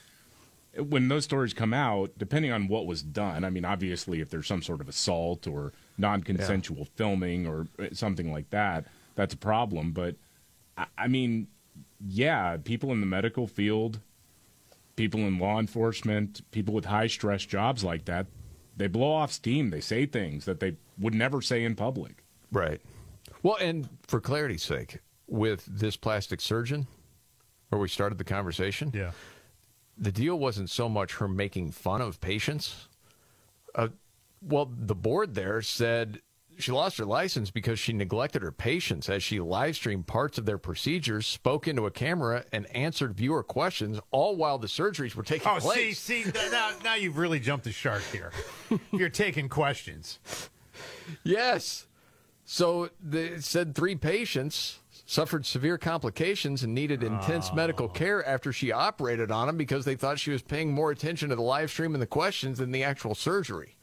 when those stories come out, depending on what was done, I mean, obviously, if there's some sort of assault or non-consensual filming or uh, something like that, that's a problem. But I, I mean, yeah, people in the medical field, people in law enforcement, people with high stress jobs like that, they blow off steam. They say things that they would never say in public. Right. Well, and for clarity's sake, with this plastic surgeon, where we started the conversation, yeah, the deal wasn't so much her making fun of patients. Uh, well, the board there said she lost her license because she neglected her patients as she live streamed parts of their procedures, spoke into a camera, and answered viewer questions, all while the surgeries were taking Oh, see, place. see, th- now, now you've really jumped the shark here. (laughs) You're taking questions. Yes. So they said three patients suffered severe complications and needed intense medical oh. care after she operated on them because they thought she was paying more attention to the live stream and the questions than the actual surgery.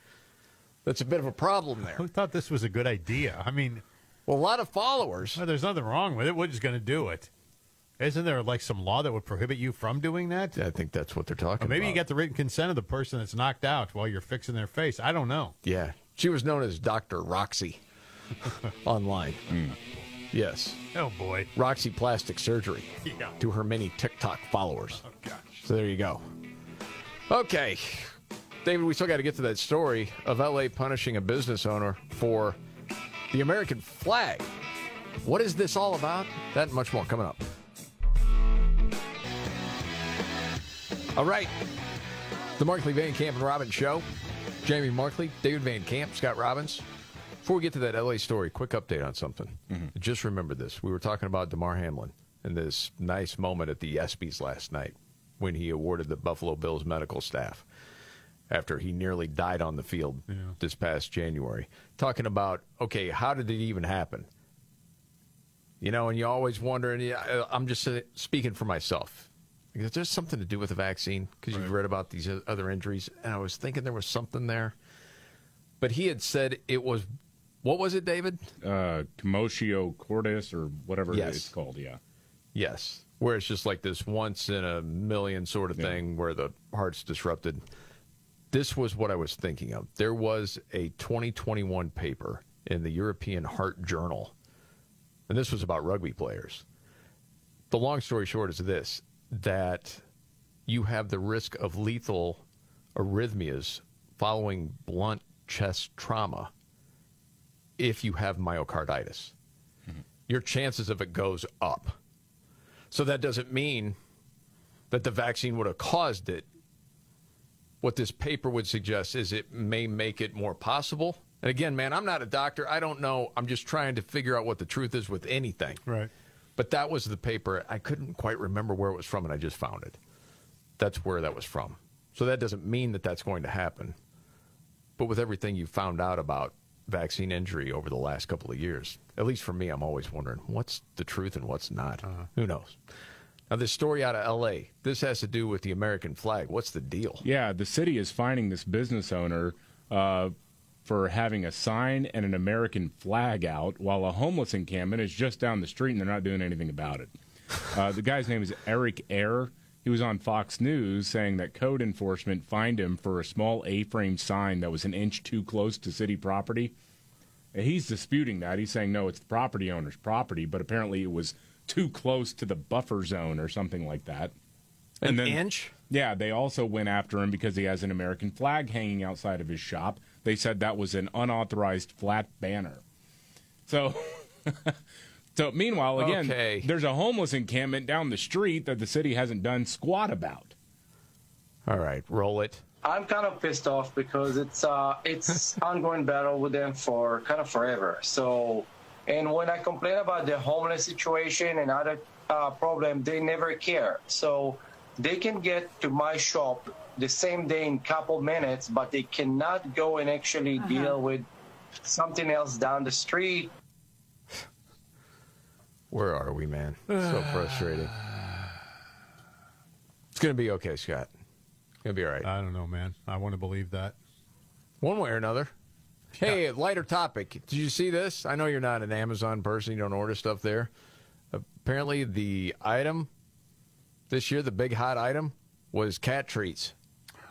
That's a bit of a problem there. Who thought this was a good idea? I mean, well, a lot of followers. Well, there's nothing wrong with it. We're just going to do it. Isn't there like some law that would prohibit you from doing that? I think that's what they're talking Or maybe you about. get the written consent of the person that's knocked out while you're fixing their face. I don't know. Yeah. She was known as Dr. Roxy (laughs) online. Hmm. Yes. Oh boy. Roxy plastic surgery Yeah. to her many TikTok followers. Oh gosh. So there you go. Okay. David, we still got to get to that story of LA punishing a business owner for the American flag. What is this all about? That and much more coming up. All right. The Markley Van Camp and Robbins Show. Jamie Markley, David Van Camp, Scott Robbins. Before we get to that LA story, quick update on something. Just remember this. We were talking about Damar Hamlin and this nice moment at the ESPYs last night when he awarded the Buffalo Bills medical staff after he nearly died on the field this past January. Talking about, okay, how did it even happen? You know, and you always wonder, and I'm just speaking for myself. Because there's something to do with the vaccine because you've read about these other injuries, and I was thinking there was something there. But he had said it was, what was it, David? Uh, commotio cordis or whatever Yes. it's called. Yeah. Yes, where it's just like this once in a million sort of thing where the heart's disrupted. This was what I was thinking of. There was a 2021 paper in the European Heart Journal, and this was about rugby players. The long story short is this that you have the risk of lethal arrhythmias following blunt chest trauma if you have myocarditis. Mm-hmm. Your chances of it goes up. So that doesn't mean that the vaccine would have caused it. What this paper would suggest is it may make it more possible. And again, man, I'm not a doctor. I don't know. I'm just trying to figure out what the truth is with anything. Right. But that was the paper. I couldn't quite remember where it was from, and I just found it. That's where that was from. So that doesn't mean that that's going to happen. But with everything you found out about vaccine injury over the last couple of years, at least for me, I'm always wondering what's the truth and what's not. Who knows? Now, this story out of L.A., this has to do with the American flag. What's the deal? Yeah, the city is fining this business owner uh, for having a sign and an American flag out while a homeless encampment is just down the street and they're not doing anything about it. (laughs) Uh, the guy's name is Eric Ayer. He was on Fox News saying that code enforcement fined him for a small A frame sign that was an inch too close to city property. And He's disputing that. He's saying, no, it's the property owner's property, but apparently it was too close to the buffer zone or something like that. An inch? Yeah, they also went after him because he has an American flag hanging outside of his shop. They said that was an unauthorized flat banner. So, (laughs) so meanwhile, again, Okay. there's a homeless encampment down the street that the city hasn't done squat about. All right, roll it. I'm kind of pissed off because it's uh, it's (laughs) ongoing battle with them for kind of forever. So, and when I complain about the homeless situation and other uh, problem, they never care. So, they can get to my shop the same day in couple minutes, but they cannot go and actually deal with something else down the street. Where are we, man? So (sighs) frustrating. It's going to be okay, Scott. It's going to be all right. I don't know, man. I want to believe that. One way or another. Hey, lighter topic. Did you see this? I know you're not an Amazon person. You don't order stuff there. Apparently, the item this year, the big hot item, was cat treats.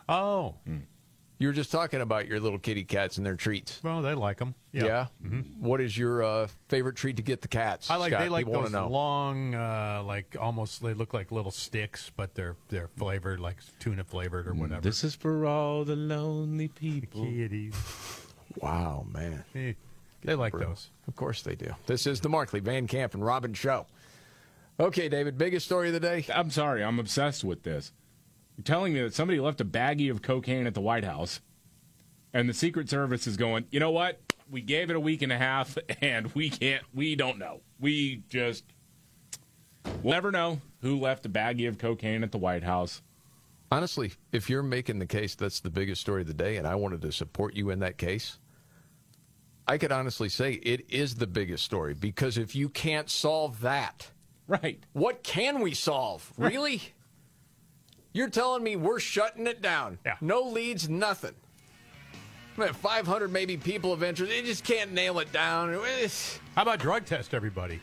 Oh. Hmm. You were just talking about your little kitty cats and their treats. Well, they like them. Yeah. What is your uh, favorite treat to get the cats? I like Scott? they like People those long, uh, like almost they look like little sticks, but they're they're flavored like tuna flavored or whatever. This is for all the lonely people. kitties. Wow, man. Eh, they like Brutal. those. Of course they do. This is the Markley, Van Camp, and Robbins Show. Okay, David, biggest story of the day? I'm sorry, I'm obsessed with this. You're telling me that somebody left a baggie of cocaine at the White House, and the Secret Service is going, you know what? We gave it a week and a half, (laughs) and we can't, we don't know. We just, we'll never know who left a baggie of cocaine at the White House. Honestly, if you're making the case that's the biggest story of the day, and I wanted to support you in that case, I could honestly say it is the biggest story because if you can't solve that, right? What can we solve? Really? You're telling me we're shutting it down? Yeah. No leads, nothing. I mean, 500 maybe people of interest. They just can't nail it down. It's- How about drug test everybody?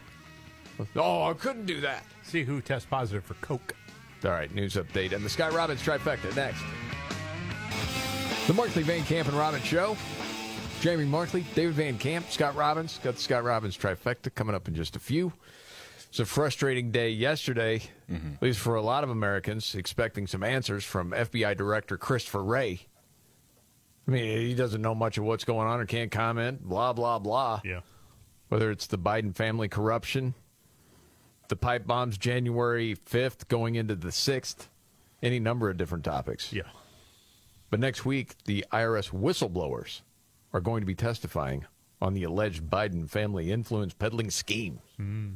Oh, I couldn't do that. See who tests positive for coke. All right, news update and the Sky Robbins trifecta next. The Markley Van Camp and Robbins Show. Jamie Markley, David Van Camp, Scott Robbins. Got the Scott Robbins trifecta coming up in just a few. It's a frustrating day yesterday, at least for a lot of Americans, expecting some answers from FBI Director Christopher Wray. I mean, he doesn't know much of what's going on or can't comment, blah, blah, blah. Yeah. Whether it's the Biden family corruption, the pipe bombs January 5th going into the 6th, any number of different topics. Yeah. But next week, the IRS whistleblowers are going to be testifying on the alleged Biden family influence peddling scheme. Mm.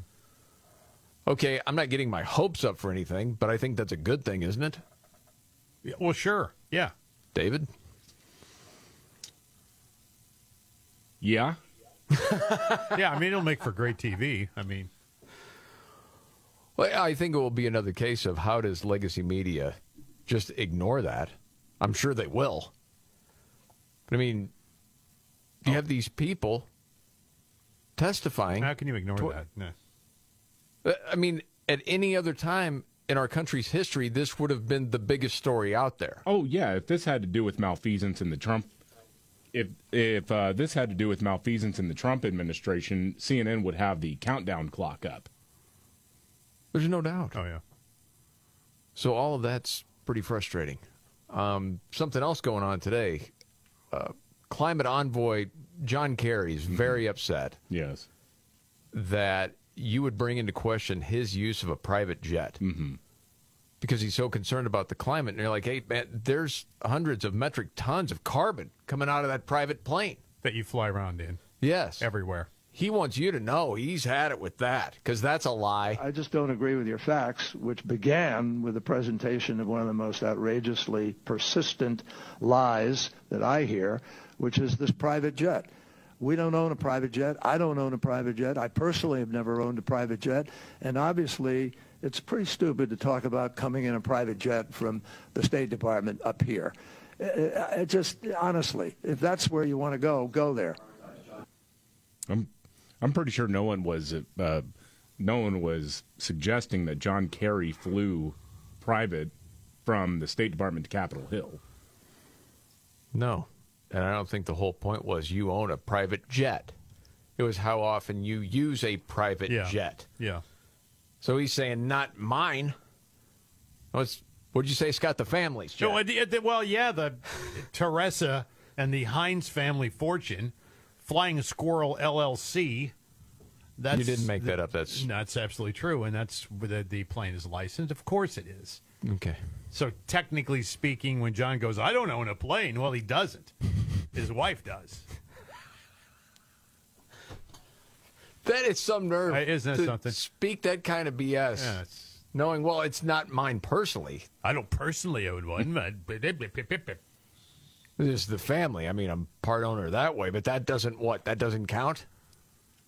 Okay, I'm not getting my hopes up for anything, but I think that's a good thing, isn't it? Yeah, well, sure. Yeah. David? Yeah. (laughs) yeah, I mean, it'll make for great TV. I mean, Well, I think it will be another case of how does legacy media just ignore that? I'm sure they will. But I mean, you oh. have these people testifying. how can you ignore to- that? No. Uh, I mean, at any other time in our country's history, this would have been the biggest story out there. Oh yeah, if this had to do with malfeasance in the Trump, if if uh, this had to do with malfeasance in the Trump administration, CNN would have the countdown clock up. There's no doubt. Oh yeah. So all of that's pretty frustrating. Um, something else going on today. Uh, climate envoy John Kerry is very upset. Yes. That you would bring into question his use of a private jet. Mm-hmm. Because he's so concerned about the climate. And you're like, hey, man, there's hundreds of metric tons of carbon coming out of that private plane. That you fly around in. Yes. Everywhere. He wants you to know he's had it with that because that's a lie. I just don't agree with your facts, which began with the presentation of one of the most outrageously persistent lies that I hear, which is this private jet. We don't own a private jet. I don't own a private jet. I personally have never owned a private jet. And obviously, it's pretty stupid to talk about coming in a private jet from the State Department up here. It, it just, honestly, if that's where you want to go, go there. I'm I'm pretty sure no one was uh, no one was suggesting that John Kerry flew private from the State Department to Capitol Hill. No. And I don't think the whole point was you own a private jet. It was how often you use a private Yeah. jet. Yeah. So he's saying, not mine. What's, what'd you say, Scott? The family's jet. No, it- it- well, yeah, the Teresa and the Heinz family fortune, Flying Squirrel LLC. That's, You didn't make that up. That's that's absolutely true, and that's the, the plane is licensed. Of course, it is. Okay. So technically speaking, when John goes, I don't own a plane. Well, he doesn't. (laughs) His wife does. That is some nerve. isn't that to something? Speak that kind of BS. Yeah, knowing, well, it's not mine personally. I don't personally own one, (laughs) but This is the family. I mean, I'm part owner that way, but that doesn't what? That doesn't count?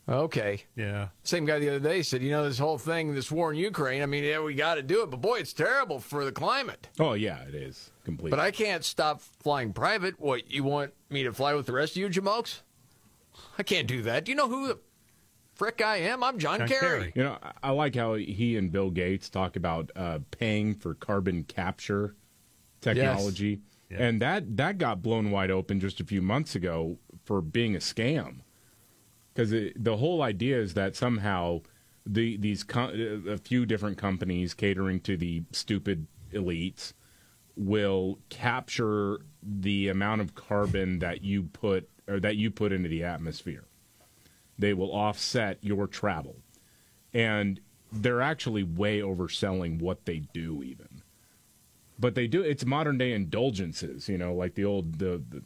Okay. Yeah. Same guy the other day said, you know, this whole thing, this war in Ukraine, I mean, yeah, we got to do it, but boy, it's terrible for the climate. Oh yeah, it is completely. But I can't stop flying private. What, you want me to fly with the rest of you, Jamokes? I can't do that. Do you know who the frick I am? I'm John, Kerry. You know, I- I like how he and Bill Gates talk about uh, paying for carbon capture technology, and that that got blown wide open just a few months ago for being a scam. Because the whole idea is that somehow the these co- uh, a few different companies catering to the stupid elites will capture the amount of carbon that you put or that you put into the atmosphere. They will offset your travel. And they're actually way overselling what they do even. But they do it's modern day indulgences, you know, like the old the, the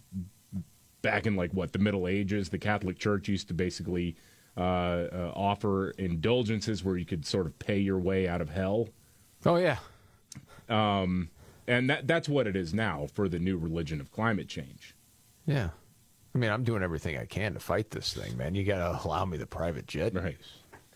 back in like what the Middle Ages, the Catholic Church used to basically uh, uh, offer indulgences where you could sort of pay your way out of hell. Oh yeah. Um, and that that's what it is now for the new religion of climate change. Yeah. I mean, I'm doing everything I can to fight this thing, man. You got to allow me the private jet. Right.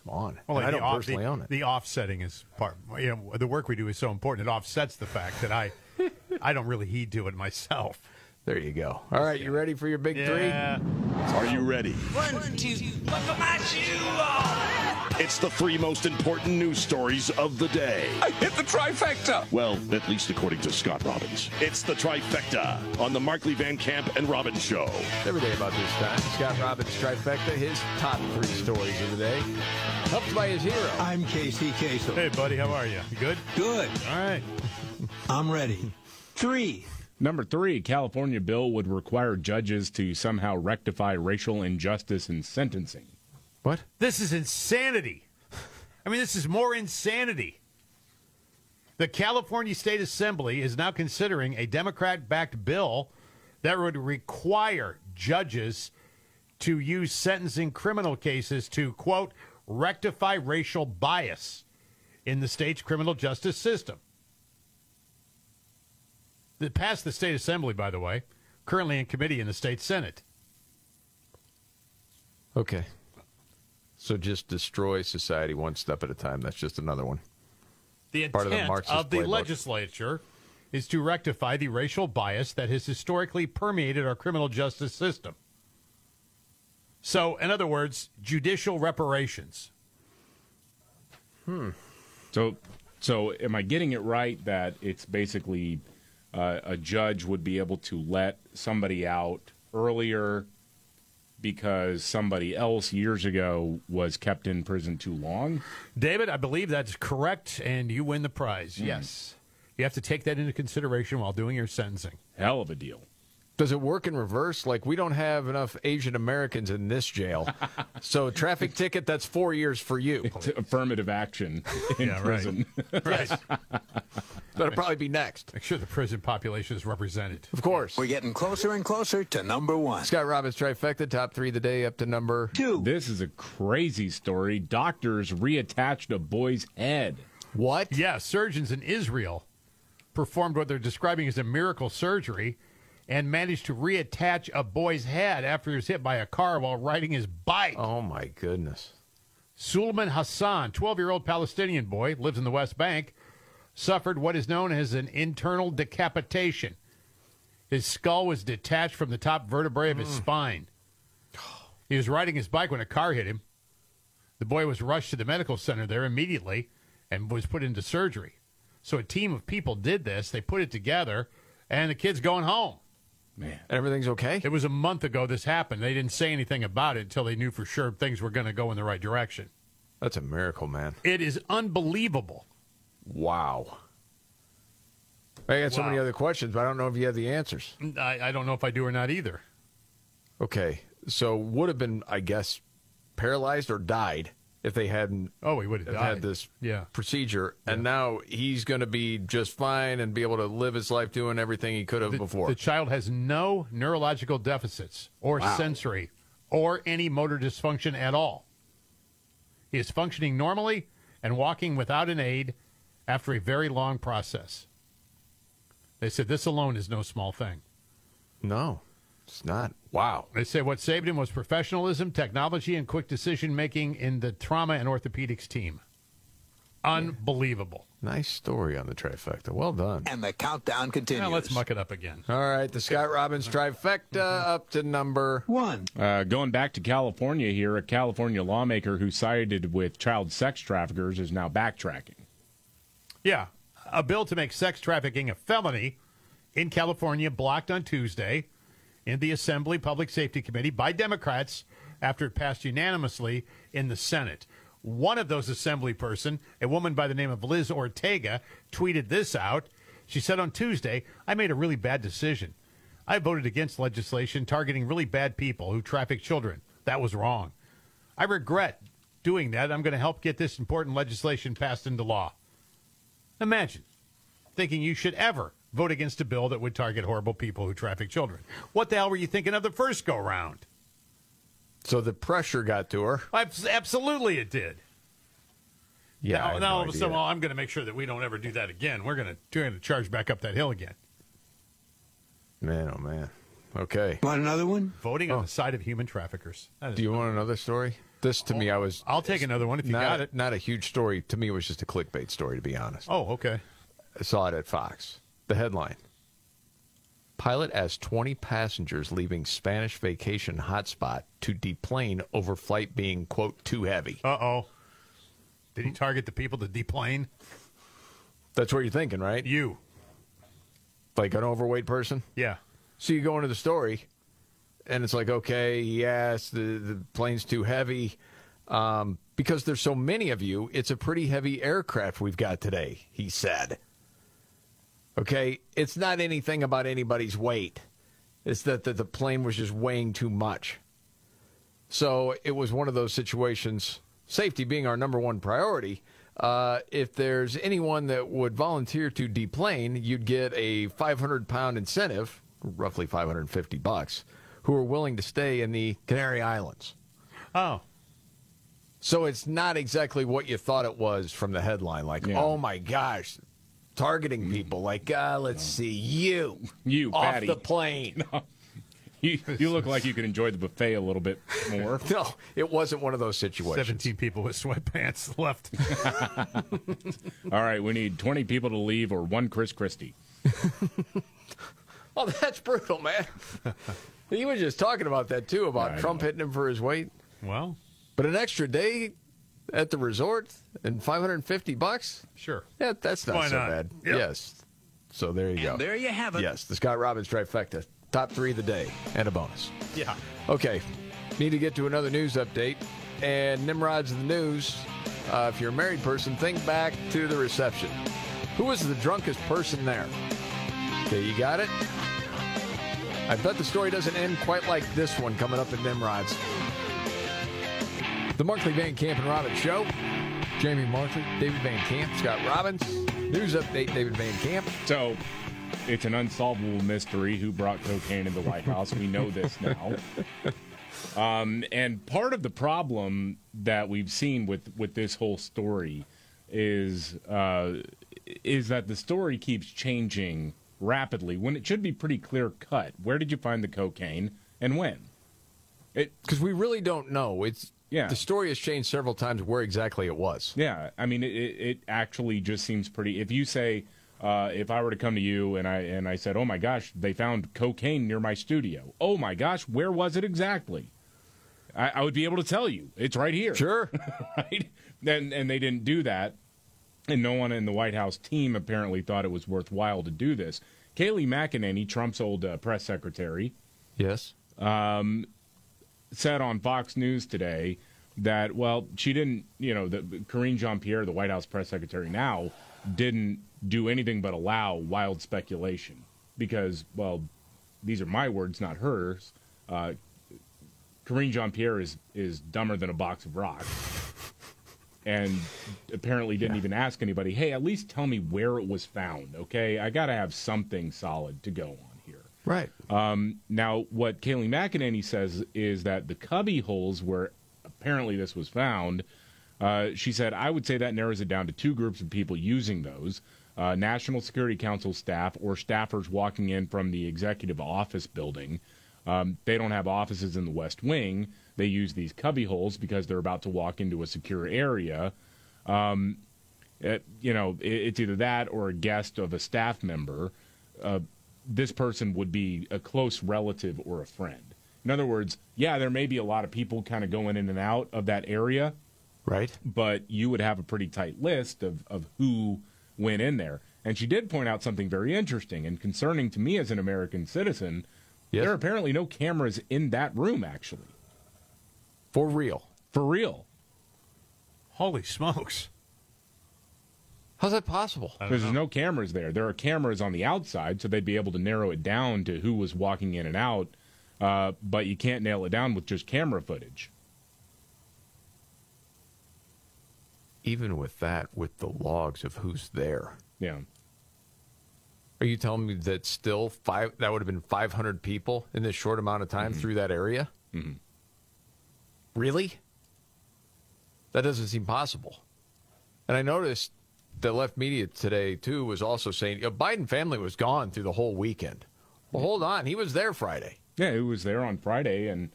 Come on. Well, And I the don't off- personally the, own it. The offsetting is part. You know, the work we do is so important. It offsets the fact that I, (laughs) I don't really heed to it myself. There you go. All right, you ready for your big Yeah. three? Are you ready? One, two, buckle my shoe on. It's the three most important news stories of the day. I hit the trifecta. Well, at least according to Scott Robbins. It's the trifecta on the Markley Van Camp and Robbins Show. Every day about this time, Scott Robbins trifecta, his top three stories of the day. Helped by his hero. I'm Casey Kasem. Hey, buddy, how are you? You good? Good. All right. I'm ready. Three. Number three, California bill would require judges to somehow rectify racial injustice in sentencing. What? This is insanity. I mean, this is more insanity. The California State Assembly is now considering a Democrat backed bill that would require judges to use sentencing criminal cases to, quote, rectify racial bias in the state's criminal justice system. It passed the state assembly, by the way, currently in committee in the state senate. Okay. So just destroy society one step at a time. That's just another one. The Part of the intent Marxist of the playbook. legislature is to rectify the racial bias that has historically permeated our criminal justice system. So, in other words, judicial reparations. Hmm. So, so am I getting it right that it's basically uh, a judge would be able to let somebody out earlier because somebody else years ago was kept in prison too long? David, I believe that's correct, and you win the prize. Hmm. Yes. You have to take that into consideration while doing your sentencing. Hell of a deal. Does it work in reverse? Like we don't have enough Asian Americans in this jail, (laughs) so traffic ticket that's four years for you. It's affirmative action (laughs) in Yeah, right. prison. Right. (laughs) That'll probably be next. Make sure the prison population is represented. Of course. We're getting closer and closer to number one. Scott Robbins trifecta, top three of the day, up to number two. This is a crazy story. Doctors reattached a boy's head. What? Yeah, surgeons in Israel performed what they're describing as a miracle surgery and managed to reattach a boy's head after he was hit by a car while riding his bike. Oh my goodness. Suleiman Hassan, 12 year old Palestinian boy, lives in the West Bank, suffered what is known as an internal decapitation. His skull was detached from the top vertebrae of his mm. spine. He was riding his bike when a car hit him. The boy was rushed to the medical center there immediately and was put into surgery. So a team of people did this. They put it together, and the kid's going home. Man. Everything's okay? It was a month ago this happened. They didn't say anything about it until they knew for sure things were going to go in the right direction. That's a miracle, man. It is unbelievable. Wow. I got so Wow. many other questions, but I don't know if you have the answers. I, I don't know if I do or not either. Okay. So would have been, I guess, paralyzed or died if they hadn't Oh, he would have had this Yeah. procedure. And now he's going to be just fine and be able to live his life doing everything he could have The, before. the child has no neurological deficits or Wow. sensory or any motor dysfunction at all. He is functioning normally and walking without an aid after a very long process. They said this alone is no small thing. no, it's not. Wow. They say what saved him was professionalism, technology, and quick decision making in the trauma and orthopedics team. Unbelievable. Nice story on the trifecta. Well done. And the countdown continues. Now let's muck it up again. All right, the Scott Robbins trifecta up to number one. Uh, going back to California here, a California lawmaker who sided with child sex traffickers is now backtracking. Yeah. A bill to make sex trafficking a felony in California blocked on Tuesday in the Assembly Public Safety Committee by Democrats after it passed unanimously in the Senate. One of those assembly person, a woman by the name of Liz Ortega, tweeted this out. She said on Tuesday, I made a really bad decision. I voted against legislation targeting really bad people who traffic children. That was wrong. I regret doing that. I'm going to help get this important legislation passed into law. Imagine thinking you should ever vote against a bill that would target horrible people who traffic children. What the hell were you thinking of the first go round? So the pressure got to her. Abs- Absolutely, it did. Yeah. I Now, now no all of a sudden, well, I'm going to make sure that we don't ever do that again. We're going to we're going to charge back up that hill again. Man, oh man. Okay. Want another one? Voting on oh. the side of human traffickers. Do you want another story? This to me, I was. I'll take another one if you not, got it. Not a huge story. To me, it was just a clickbait story, to be honest. Oh, okay. I saw it at Fox. The headline Pilot asks 20 passengers leaving Spanish vacation hotspot to deplane over flight being, quote, too heavy. Uh oh. Did he target the people to deplane? That's what you're thinking, right? You. Like an overweight person? Yeah. So you go into the story, and it's like, okay, yes, the, the plane's too heavy. Um, because there's so many of you, it's a pretty heavy aircraft we've got today, he said. Okay, it's not anything about anybody's weight. It's that the, the plane was just weighing too much. So it was one of those situations, safety being our number one priority. Uh, if there's anyone that would volunteer to deplane, you'd get a 500 pound incentive, roughly 550 bucks, who are willing to stay in the Canary Islands. Oh. So it's not exactly what you thought it was from the headline. Like, Yeah. oh my gosh, targeting people. Like, uh, let's see, you, You, off Patty. the plane. (laughs) You, you look like you could enjoy the buffet a little bit more. (laughs) no, it wasn't one of those situations. 17 people with sweatpants (laughs) left. All right, we need 20 people to leave or one Chris Christie. Oh, that's brutal, man. he was just talking about that too, about I Trump hitting him for his weight. Well, but an extra day at the resort and 550 bucks. Sure. Yeah, that's not Why so not? bad. Yep. Yes. So there you go. There you have it. Yes, the Scott Robbins trifecta. Top three of the day and a bonus. Yeah. Okay, need to get to another news update. And Nimrod's the news. Uh, if you're a married person, think back to the reception. Who was the drunkest person there? Okay, you got it? I bet the story doesn't end quite like this one coming up in Nimrod's. The Markley Van Camp and Robbins Show. Jamie Markley, David Van Camp, Scott Robbins. News update, David Van Camp. So, it's an unsolvable mystery who brought cocaine in the White House. We know this (laughs) now. Um, and part of the problem that we've seen with, with this whole story is uh, is that the story keeps changing rapidly when it should be pretty clear cut. Where did you find the cocaine and when? Because we really don't know. It's Yeah. The story has changed several times where exactly it was. Yeah, I mean, it, it actually just seems pretty. If you say, uh, if I were to come to you and I and I said, "Oh my gosh, they found cocaine near my studio," oh my gosh, where was it exactly? I, I would be able to tell you. It's right here. Sure. (laughs) right. And and they didn't do that, and no one in the White House team apparently thought it was worthwhile to do this. Kayleigh McEnany, Trump's old uh, press secretary, Yes. um, said on Fox News today that well, she didn't, you know, that Karine Jean Pierre, the White House press secretary now, didn't do anything but allow wild speculation because, well, these are my words, not hers. Uh, Karine Jean Pierre is is dumber than a box of rocks. And apparently didn't even ask anybody, hey, at least tell me where it was found, okay? I got to have something solid to go on. Right. Um, now, what Kayleigh McEnany says is that the cubby holes where apparently this was found, uh, she said, I would say that narrows it down to two groups of people using those uh, National Security Council staff or staffers walking in from the executive office building. Um, they don't have offices in the West Wing. They use these cubby holes because they're about to walk into a secure area. Um, it- you know, it, it's either that or a guest of a staff member. Uh, this person would be a close relative or a friend. In other words, yeah, there may be a lot of people kind of going in and out of that area, right? But you would have a pretty tight list of, of who went in there. And she did point out something very interesting and concerning to me as an American citizen. There are apparently no cameras in that room, actually. For real. For real. Holy smokes. How's that possible? Because there's no cameras there. There are cameras on the outside, so they'd be able to narrow it down to who was walking in and out. Uh, but you can't nail it down with just camera footage. Even with that, with the logs of who's there. Yeah. Are you telling me that still five that would have been 500 people in this short amount of time Mm-hmm. through that area? Mm-hmm. Really? That doesn't seem possible. And I noticed the left media today too was also saying you know, Biden family was gone through the whole weekend. Well, hold on, he was there Friday. Yeah, he was there on Friday, and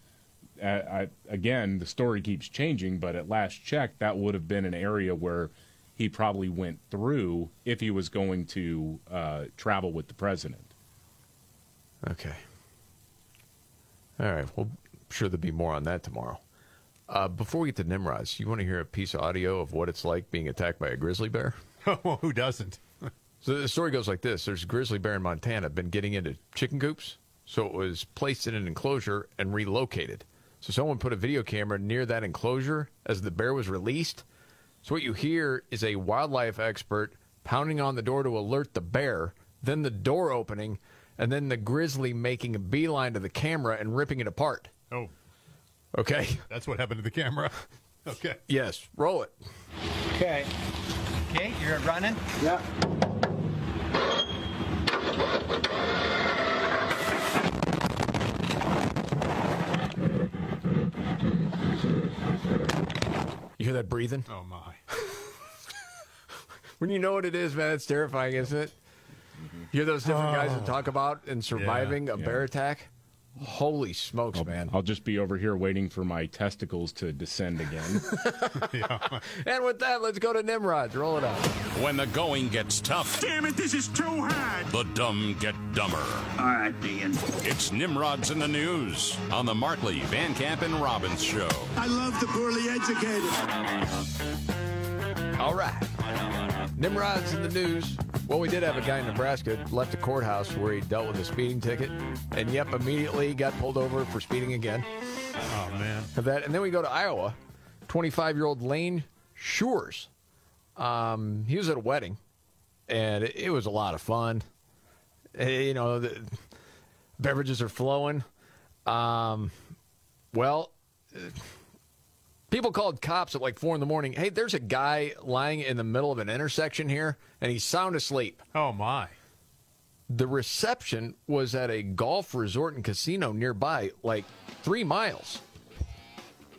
uh, I, again, the story keeps changing. But at last check, that would have been an area where he probably went through if he was going to uh, travel with the president. Okay. All right. Well, I'm sure there'll be more on that tomorrow. Uh, before we get to Nimrods, you want to hear a piece of audio of what it's like being attacked by a grizzly bear? (laughs) well, who doesn't? (laughs) so the story goes like this: There's a grizzly bear in Montana been getting into chicken coops, so it was placed in an enclosure and relocated. So someone put a video camera near that enclosure as the bear was released. So what you hear is a wildlife expert pounding on the door to alert the bear, then the door opening, and then the grizzly making a beeline to the camera and ripping it apart. Oh. Okay. That's what happened to the camera. (laughs) Okay. Yes. Roll it. Okay. Okay, you're running? Yeah. You hear that breathing? Oh my. (laughs) when you know what it is, man, it's terrifying, isn't it? You hear those different oh. guys that Oh. talk about and surviving a yeah. bear attack? Holy smokes, I'll, man. I'll just be over here waiting for my testicles to descend again. (laughs) And with that, let's go to Nimrods. Roll it up. When the going gets tough, Damn it, this is too hard. the dumb get dumber. All right, Dean. It's Nimrods in the News on the Markley, Van Camp, and Robbins Show. I love the poorly educated. All right. Nimrod's in the news. Well, we did have a guy in Nebraska left a courthouse where he dealt with a speeding ticket, and yep, immediately got pulled over for speeding again. Oh man. That, and then we go to Iowa. Twenty-five-year-old Lane Shores. Um, he was at a wedding, and it, it was a lot of fun. You know, the beverages are flowing. Um, well, eh, people called cops at like four in the morning. Hey, there's a guy lying in the middle of an intersection here, and he's sound asleep. Oh my. The reception was at a golf resort and casino nearby, like three miles.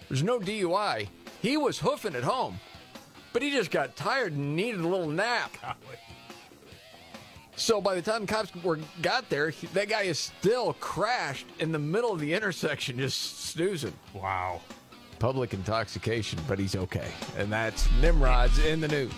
There's no DUI. He was hoofing it home, but he just got tired and needed a little nap. So by the time cops were got there, that guy is still crashed in the middle of the intersection, just snoozing. Wow. Public intoxication, but he's okay. And that's Nimrod's in the news.